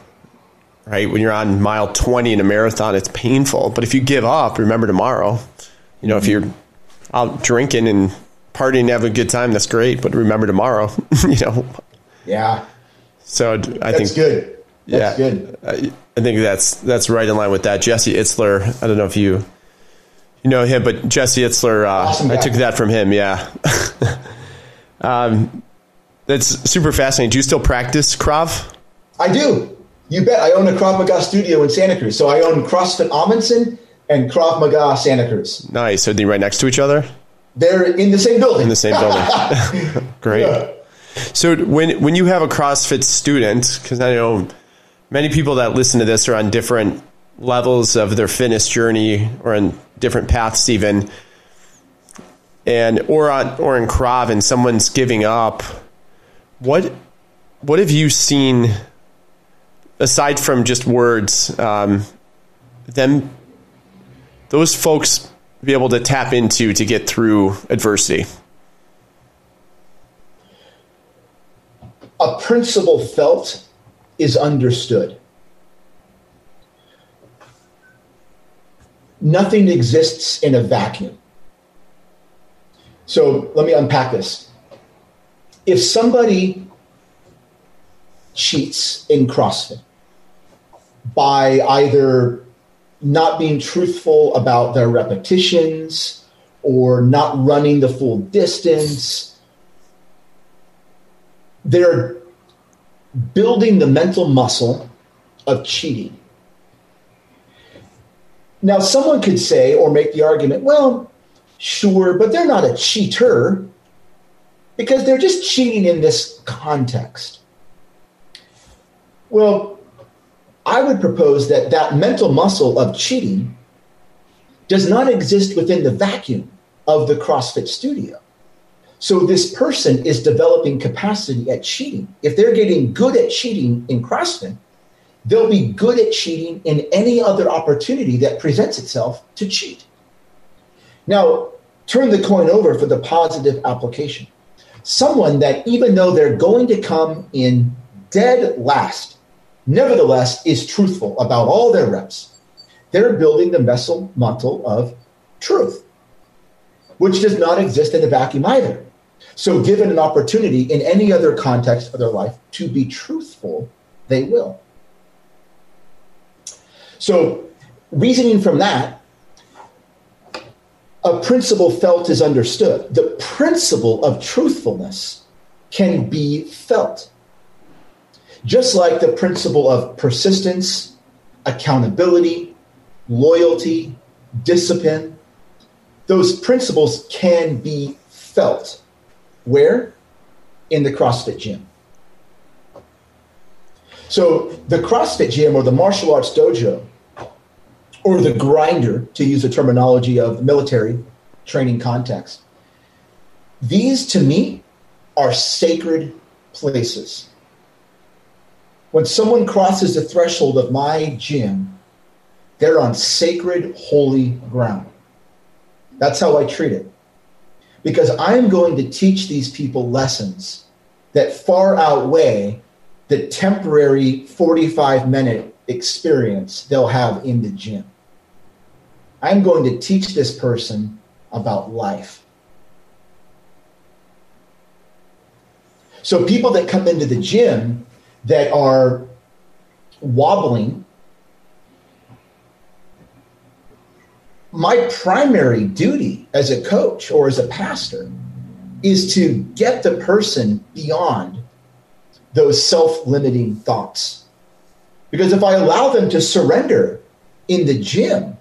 Right? When you're on mile 20 in a marathon, it's painful. But if you give up, remember tomorrow. You know, if you're out drinking and partying and having a good time, that's great. But remember tomorrow, *laughs* you know. Yeah. So I think that's think good. That's yeah, good. I, I think that's that's right in line with that. Jesse Itzler. I don't know if you you know him, but Jesse Itzler. Uh, Awesome I took that from him. Yeah. *laughs* um, that's super fascinating. Do you still practice Krav? I do. You bet. I own a Krav Maga studio in Santa Cruz. So I own CrossFit Amundson and Krav Maga Santa Cruz. Nice. Are they right next to each other They're in the same building. in the same building? *laughs* Great. Yeah. So when when you have a CrossFit student, because I know many people that listen to this are on different levels of their fitness journey or on different paths even, and or on or in Krav, and someone's giving up. What what have you seen aside from just words? Um, them those folks be able to tap into to get through adversity. a principle felt is understood. Nothing exists in a vacuum. So let me unpack this. If somebody cheats in CrossFit by either not being truthful about their repetitions or not running the full distance, they're building the mental muscle of cheating. Now, someone could say or make the argument, well, sure, but they're not a cheater because they're just cheating in this context. Well, I would propose that that mental muscle of cheating does not exist within the vacuum of the CrossFit studio. So this person is developing capacity at cheating. If they're getting good at cheating in CrossFit, they'll be good at cheating in any other opportunity that presents itself to cheat. Now, turn the coin over for the positive application. Someone that, even though they're going to come in dead last, nevertheless is truthful about all their reps, they're building the mental mantle of truth, which does not exist in a vacuum either. So, given an opportunity in any other context of their life to be truthful, they will. So, reasoning from that, a principle felt is understood. The principle of truthfulness can be felt. Just like the principle of persistence, accountability, loyalty, discipline, those principles can be felt. Where? In the CrossFit gym. So, the CrossFit gym or the martial arts dojo or the grinder, to use the terminology of military training context, these to me are sacred places. When someone crosses the threshold of my gym, they're on sacred, holy ground. That's how I treat it. Because I'm going to teach these people lessons that far outweigh the temporary 45 minute experience they'll have in the gym. I'm going to teach this person about life. So, people that come into the gym that are wobbling, my primary duty as a coach or as a pastor is to get the person beyond those self limiting thoughts. Because if I allow them to surrender in the gym,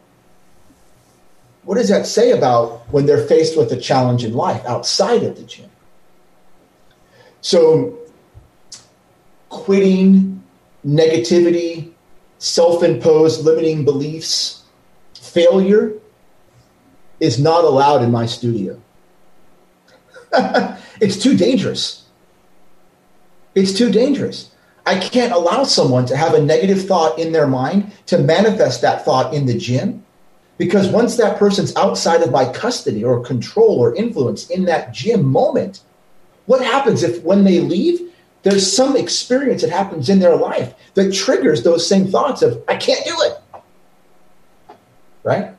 what does that say about when they're faced with a challenge in life outside of the gym? So, quitting, negativity, self imposed limiting beliefs, failure is not allowed in my studio. *laughs* it's too dangerous. It's too dangerous. I can't allow someone to have a negative thought in their mind to manifest that thought in the gym because once that person's outside of my custody or control or influence in that gym moment, what happens if when they leave, there's some experience that happens in their life that triggers those same thoughts of, I can't do it. Right?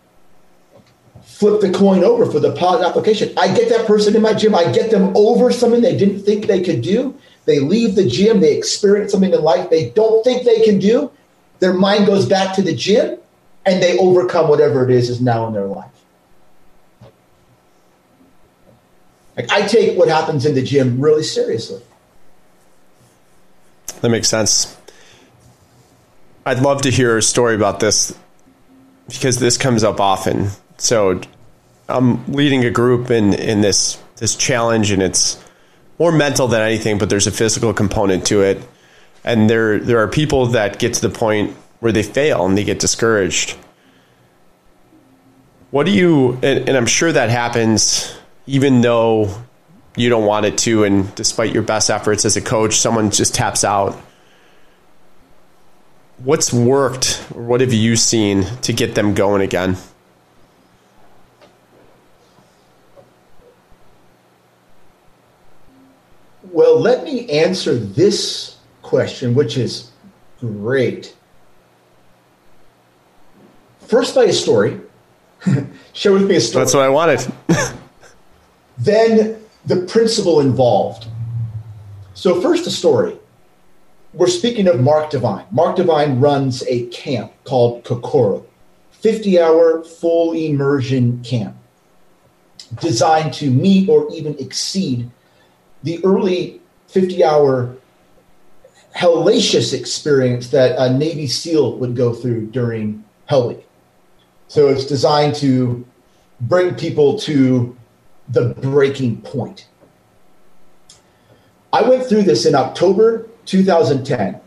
Flip the coin over for the positive application. I get that person in my gym, I get them over something they didn't think they could do. They leave the gym, they experience something in life they don't think they can do. Their mind goes back to the gym and they overcome whatever it is is now in their life. Like I take what happens in the gym really seriously. That makes sense. I'd love to hear a story about this because this comes up often. So I'm leading a group in in this this challenge and it's more mental than anything, but there's a physical component to it. And there there are people that get to the point where they fail and they get discouraged. What do you and, and I'm sure that happens even though you don't want it to, and despite your best efforts as a coach, someone just taps out. What's worked, or what have you seen to get them going again? Well, let me answer this question, which is great. First, by a story. *laughs* Share with me a story. That's what I wanted. *laughs* then the principle involved. So, first, a story. We're speaking of Mark Divine. Mark Divine runs a camp called Kokoro, 50 hour full immersion camp designed to meet or even exceed the early 50 hour hellacious experience that a Navy SEAL would go through during Hell Week. So it's designed to bring people to the breaking point. I went through this in October 2010,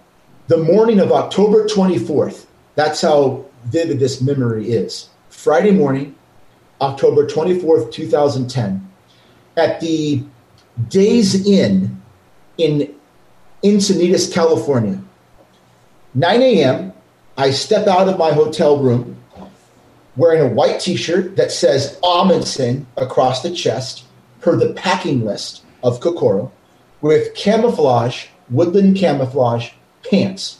the morning of October 24th. That's how vivid this memory is. Friday morning, October 24th, 2010, at the Days Inn in Encinitas, California. 9 a.m., I step out of my hotel room wearing a white t shirt that says Amundson across the chest, per the packing list of Kokoro, with camouflage, woodland camouflage pants.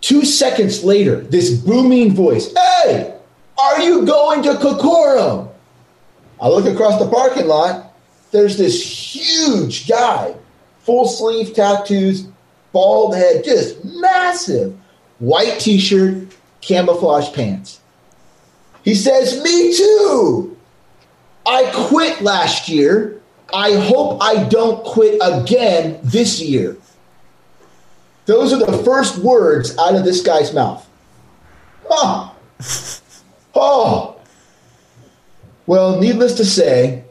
Two seconds later, this booming voice Hey, are you going to Kokoro? I look across the parking lot. There's this huge guy, full sleeve tattoos, bald head, just massive white t shirt, camouflage pants. He says, Me too. I quit last year. I hope I don't quit again this year. Those are the first words out of this guy's mouth. Oh. Oh. Well, needless to say,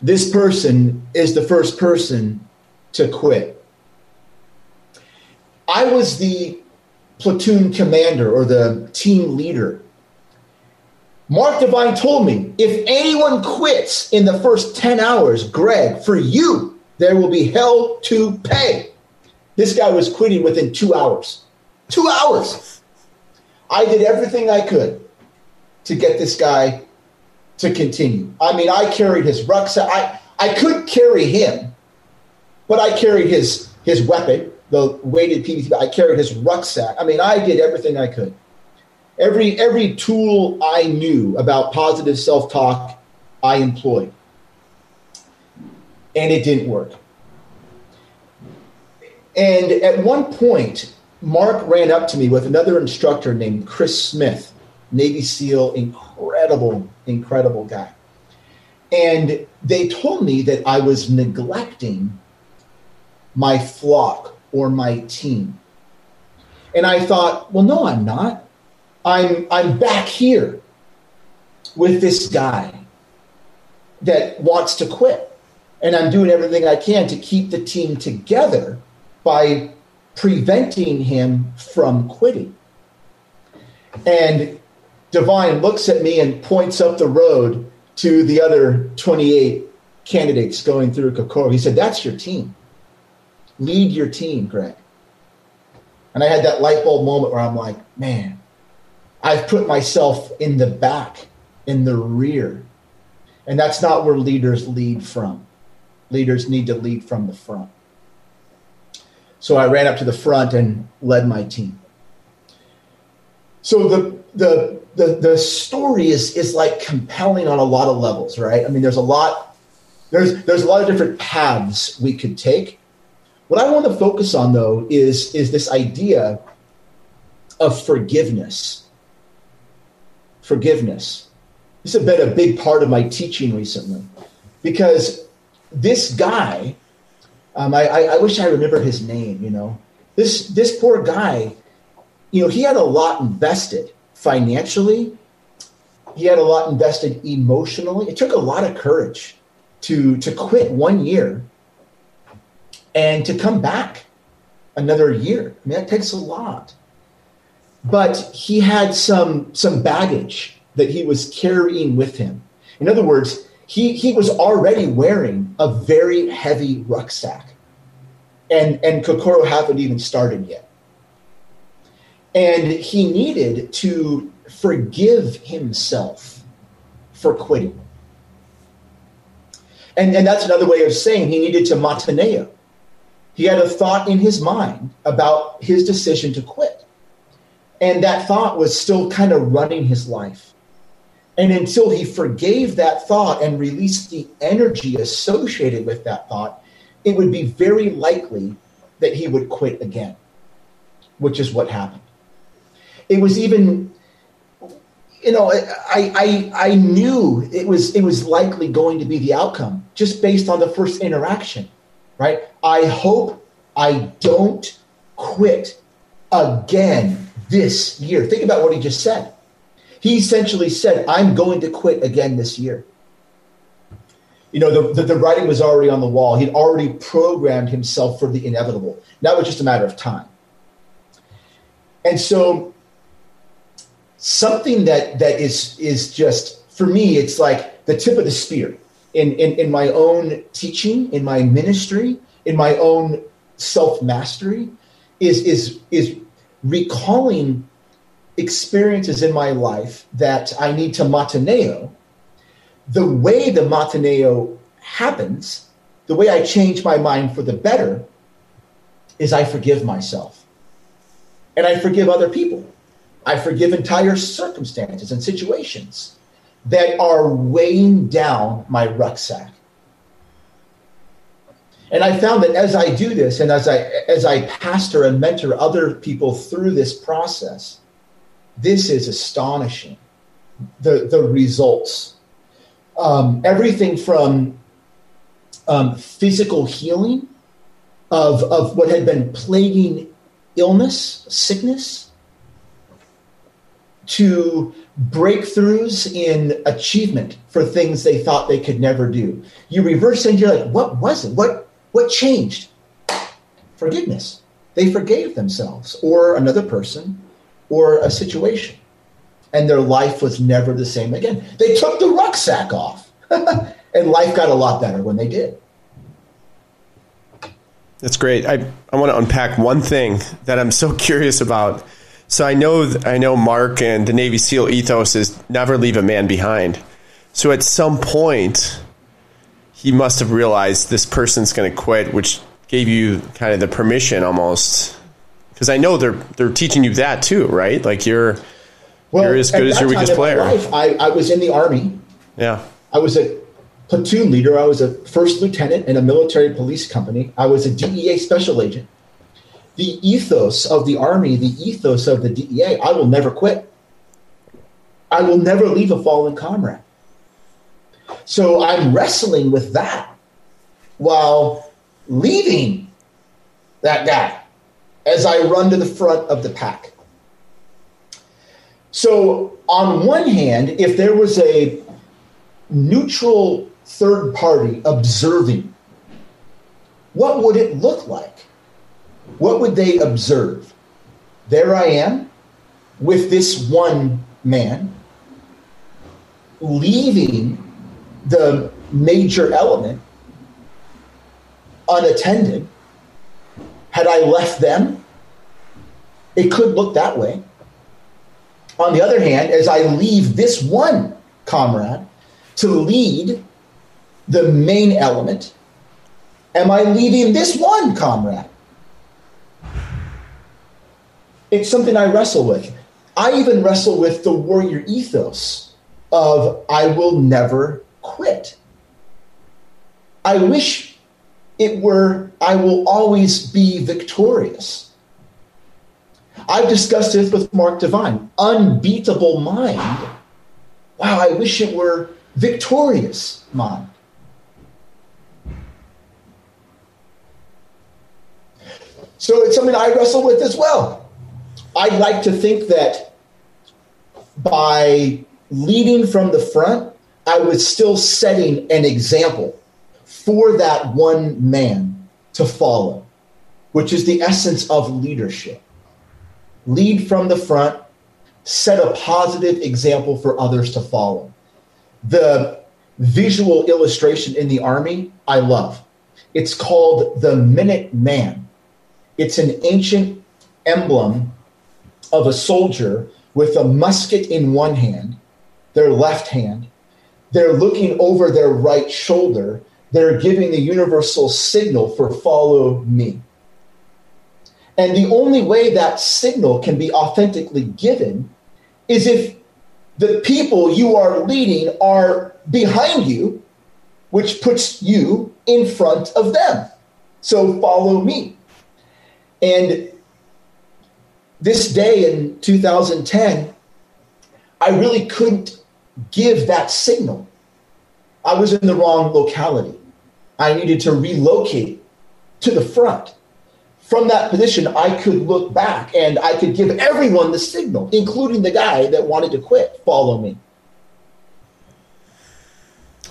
this person is the first person to quit. I was the platoon commander or the team leader. Mark Divine told me if anyone quits in the first 10 hours, Greg, for you, there will be hell to pay. This guy was quitting within two hours. Two hours. I did everything I could to get this guy to continue. I mean, I carried his rucksack. I, I could carry him, but I carried his, his weapon the weighted PVC. I carried his rucksack. I mean, I did everything I could. Every every tool I knew about positive self-talk, I employed. And it didn't work. And at one point, Mark ran up to me with another instructor named Chris Smith, Navy SEAL, incredible, incredible guy. And they told me that I was neglecting my flock or my team. And I thought, well, no, I'm not. I'm, I'm back here with this guy that wants to quit. And I'm doing everything I can to keep the team together by preventing him from quitting. And Divine looks at me and points up the road to the other 28 candidates going through Kokoro. He said, That's your team. Lead your team, Greg. And I had that light bulb moment where I'm like, man, I've put myself in the back, in the rear. And that's not where leaders lead from. Leaders need to lead from the front. So I ran up to the front and led my team. So the the the, the story is is like compelling on a lot of levels, right? I mean, there's a lot there's there's a lot of different paths we could take. What I want to focus on though is is this idea of forgiveness. Forgiveness. This has been a big part of my teaching recently because this guy um, I, I, I wish I remember his name. You know, this this poor guy. You know, he had a lot invested financially. He had a lot invested emotionally. It took a lot of courage to to quit one year and to come back another year. I mean, that takes a lot. But he had some some baggage that he was carrying with him. In other words, he, he was already wearing a very heavy rucksack. And, and Kokoro hadn't even started yet. And he needed to forgive himself for quitting. And, and that's another way of saying he needed to metanoeo. He had a thought in his mind about his decision to quit. And that thought was still kind of running his life. And until he forgave that thought and released the energy associated with that thought, it would be very likely that he would quit again, which is what happened. It was even, you know, I, I, I knew it was, it was likely going to be the outcome just based on the first interaction, right? I hope I don't quit again this year. Think about what he just said. He essentially said, I'm going to quit again this year. You know, the, the, the, writing was already on the wall. He'd already programmed himself for the inevitable. Now it was just a matter of time. And so something that that is is just for me, it's like the tip of the spear in, in, in my own teaching, in my ministry, in my own self-mastery, is is is recalling experiences in my life that I need to metanoeo, the way the metanoeo happens, the way I change my mind for the better, is I forgive myself. And I forgive other people. I forgive entire circumstances and situations that are weighing down my rucksack. And I found that as I do this and as I as I pastor and mentor other people through this process, this is astonishing. The, the results. Um, everything from um, physical healing of, of what had been plaguing illness, sickness, to breakthroughs in achievement for things they thought they could never do. You reverse engineer, like, what was it? What, what changed? Forgiveness. They forgave themselves or another person or a situation. And their life was never the same again. They took the rucksack off, *laughs* and life got a lot better when they did. That's great. I, I want to unpack one thing that I'm so *laughs* curious about. So I know I know Mark and the Navy SEAL ethos is never leave a man behind. So at some point, he must have realized this person's going to quit, which gave you kind of the permission almost because I know they're they're teaching you that too, right? Like you're Well, You're as good as your weakest player. Life, I, I was in the army. Yeah. I was a platoon leader. I was a first lieutenant in a military police company. I was a DEA special agent. The ethos of the army, the ethos of the DEA, I will never quit. I will never leave a fallen comrade. So I'm wrestling with that while leaving that guy as I run to the front of the pack. So, on one hand, if there was a neutral third party observing, what would it look like? What would they observe? There I am with this one man leaving the major element unattended. Had I left them, it could look that way. On the other hand, as I leave this one comrade to lead the main element, am I leaving this one comrade? It's something I wrestle with. I even wrestle with the warrior ethos of I will never quit. I wish it were I will always be victorious. I've discussed this with Mark Divine. Unbeatable mind. Wow, I wish it were victorious mind. So it's something I wrestle with as well. I'd like to think that by leading from the front, I was still setting an example for that one man to follow, which is the essence of leadership lead from the front, set a positive example for others to follow. The visual illustration in the Army, I love. It's called the Minute Man. It's an ancient emblem of a soldier with a musket in one hand, their left hand. They're looking over their right shoulder. They're giving the universal signal for follow me. And the only way that signal can be authentically given is if the people you are leading are behind you, which puts you in front of them. So follow me. And this day in 2010, I really couldn't give that signal. I was in the wrong locality. I needed to relocate to the front from that position, I could look back and I could give everyone the signal, including the guy that wanted to quit, follow me.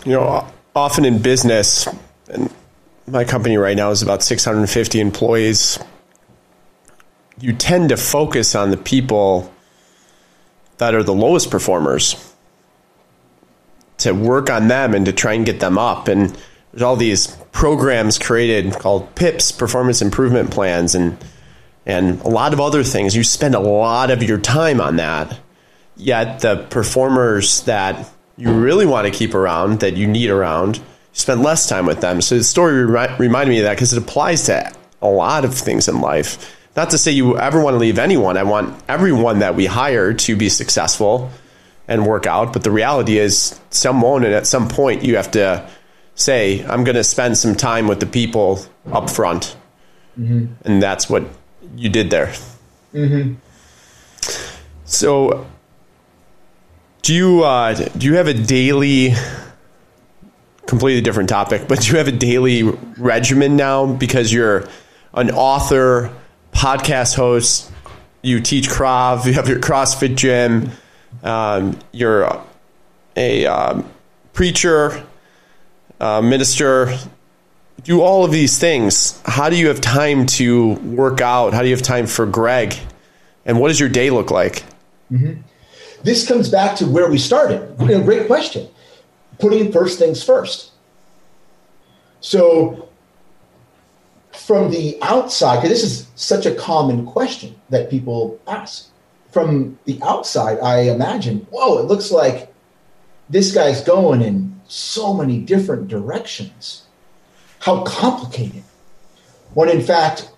You know, often in business, and my company right now is about 650 employees, you tend to focus on the people that are the lowest performers to work on them and to try and get them up. And there's all these programs created called PIPs, performance improvement plans, and and a lot of other things. You spend a lot of your time on that. Yet the performers that you really want to keep around, that you need around, spend less time with them. So the story reminded me of that because it applies to a lot of things in life. Not to say you ever want to leave anyone. I want everyone that we hire to be successful and work out. But the reality is, someone moment at some point, you have to say, I'm going to spend some time with the people up front. Mm-hmm. And that's what you did there. Mm-hmm. So, do you uh, do you have a daily, completely different topic, but do you have a daily regimen now because you're an author, podcast host, you teach Krav, you have your CrossFit gym, um, you're a um, preacher, uh, minister, do all of these things. How do you have time to work out? How do you have time for Greg? And what does your day look like? Mm-hmm. This comes back to where we started. Great question. Putting first things first. So, from the outside, because this is such a common question that people ask. From the outside, I imagine, whoa, it looks like this guy's going in so many different directions. How complicated. When in fact,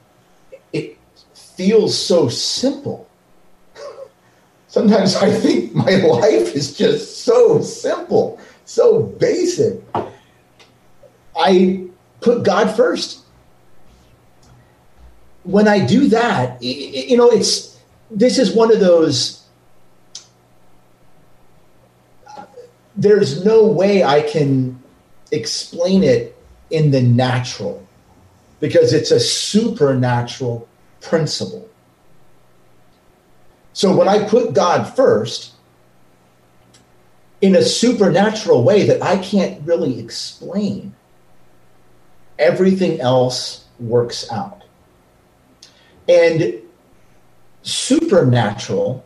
it feels so simple. *laughs* Sometimes I think my *laughs* life is just so simple, so basic. I put God first. When I do that, you know, it's this is one of those there's no way I can explain it in the natural because it's a supernatural principle. So when I put God first, in a supernatural way that I can't really explain, everything else works out. And supernatural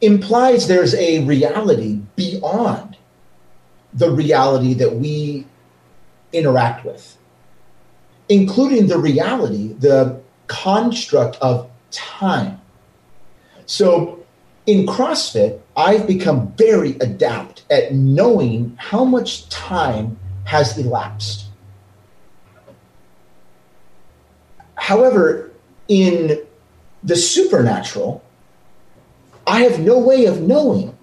implies there's a reality beyond the reality that we interact with, including the reality, the construct of time. So in CrossFit, I've become very adept at knowing how much time has elapsed. However, in the supernatural, I have no way of knowing.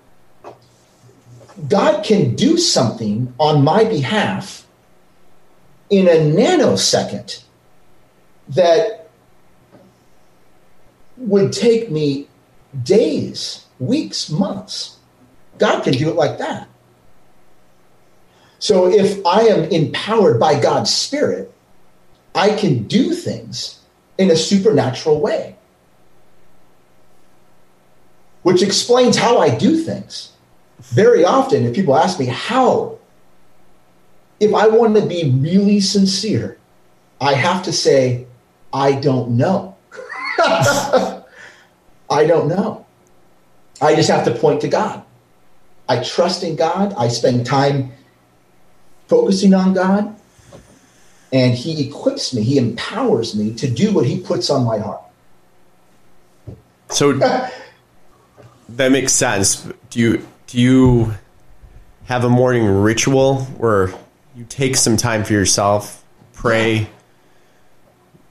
God can do something on my behalf in a nanosecond that would take me days, weeks, months. God can do it like that. So if I am empowered by God's Spirit, I can do things in a supernatural way, which explains how I do things. Very often, if people ask me how, if I want to be really sincere, I have to say, I don't know. *laughs* I don't know. I just have to point to God. I trust in God. I spend time focusing on God. And He equips me, He empowers me to do what He puts on my heart. So that makes sense. Do you do you have a morning ritual where you take some time for yourself, pray?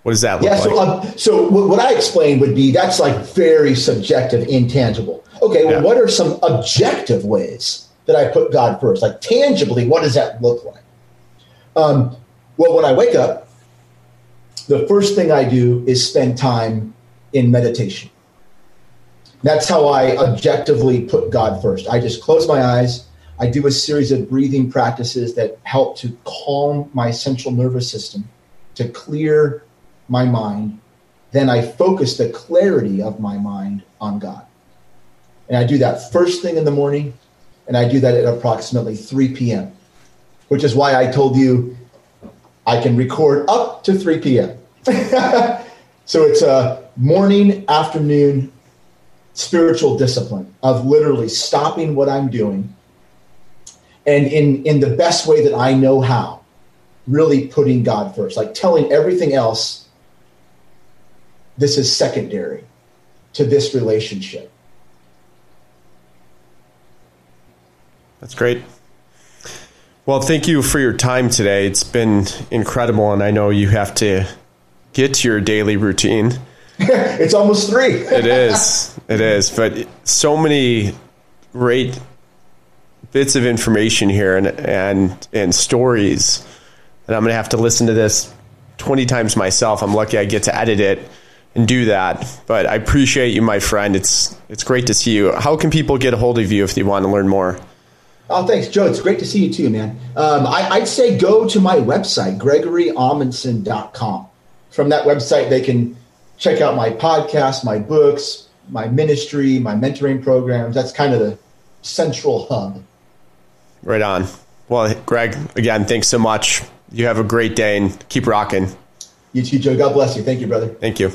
What does that look yeah, so, like? Um, so what I explained would be that's like very subjective, intangible. Okay, well, yeah. what are some objective ways that I put God first? Like tangibly, what does that look like? Um, well, when I wake up, the first thing I do is spend time in meditation. That's how I objectively put God first. I just close my eyes. I do a series of breathing practices that help to calm my central nervous system, to clear my mind, then I focus the clarity of my mind on God. And I do that first thing in the morning, and I do that at approximately 3 p.m., which is why I told you I can record up to 3 p.m. *laughs* so it's a morning, afternoon spiritual discipline of literally stopping what I'm doing and in, in the best way that I know how, really putting God first, like telling everything else this is secondary to this relationship. That's great. Well, thank you for your time today. It's been incredible, and I know you have to get to your daily routine. *laughs* it's almost three. *laughs* it is. It is. But so many great bits of information here and and and stories. And I'm going to have to listen to this 20 times myself. I'm lucky I get to edit it and do that. But I appreciate you, my friend. It's it's great to see you. How can people get a hold of you if they want to learn more? Oh, thanks, Joe. It's great to see you too, man. Um, I, would say go to my website, gregoryamundson.com. From that website, they can check out my podcast, my books, my ministry, my mentoring programs. That's kind of the central hub. Right on. Well, Greg, again, thanks so much. You have a great day and keep rocking. You too, Joe. God bless you. Thank you, brother. Thank you.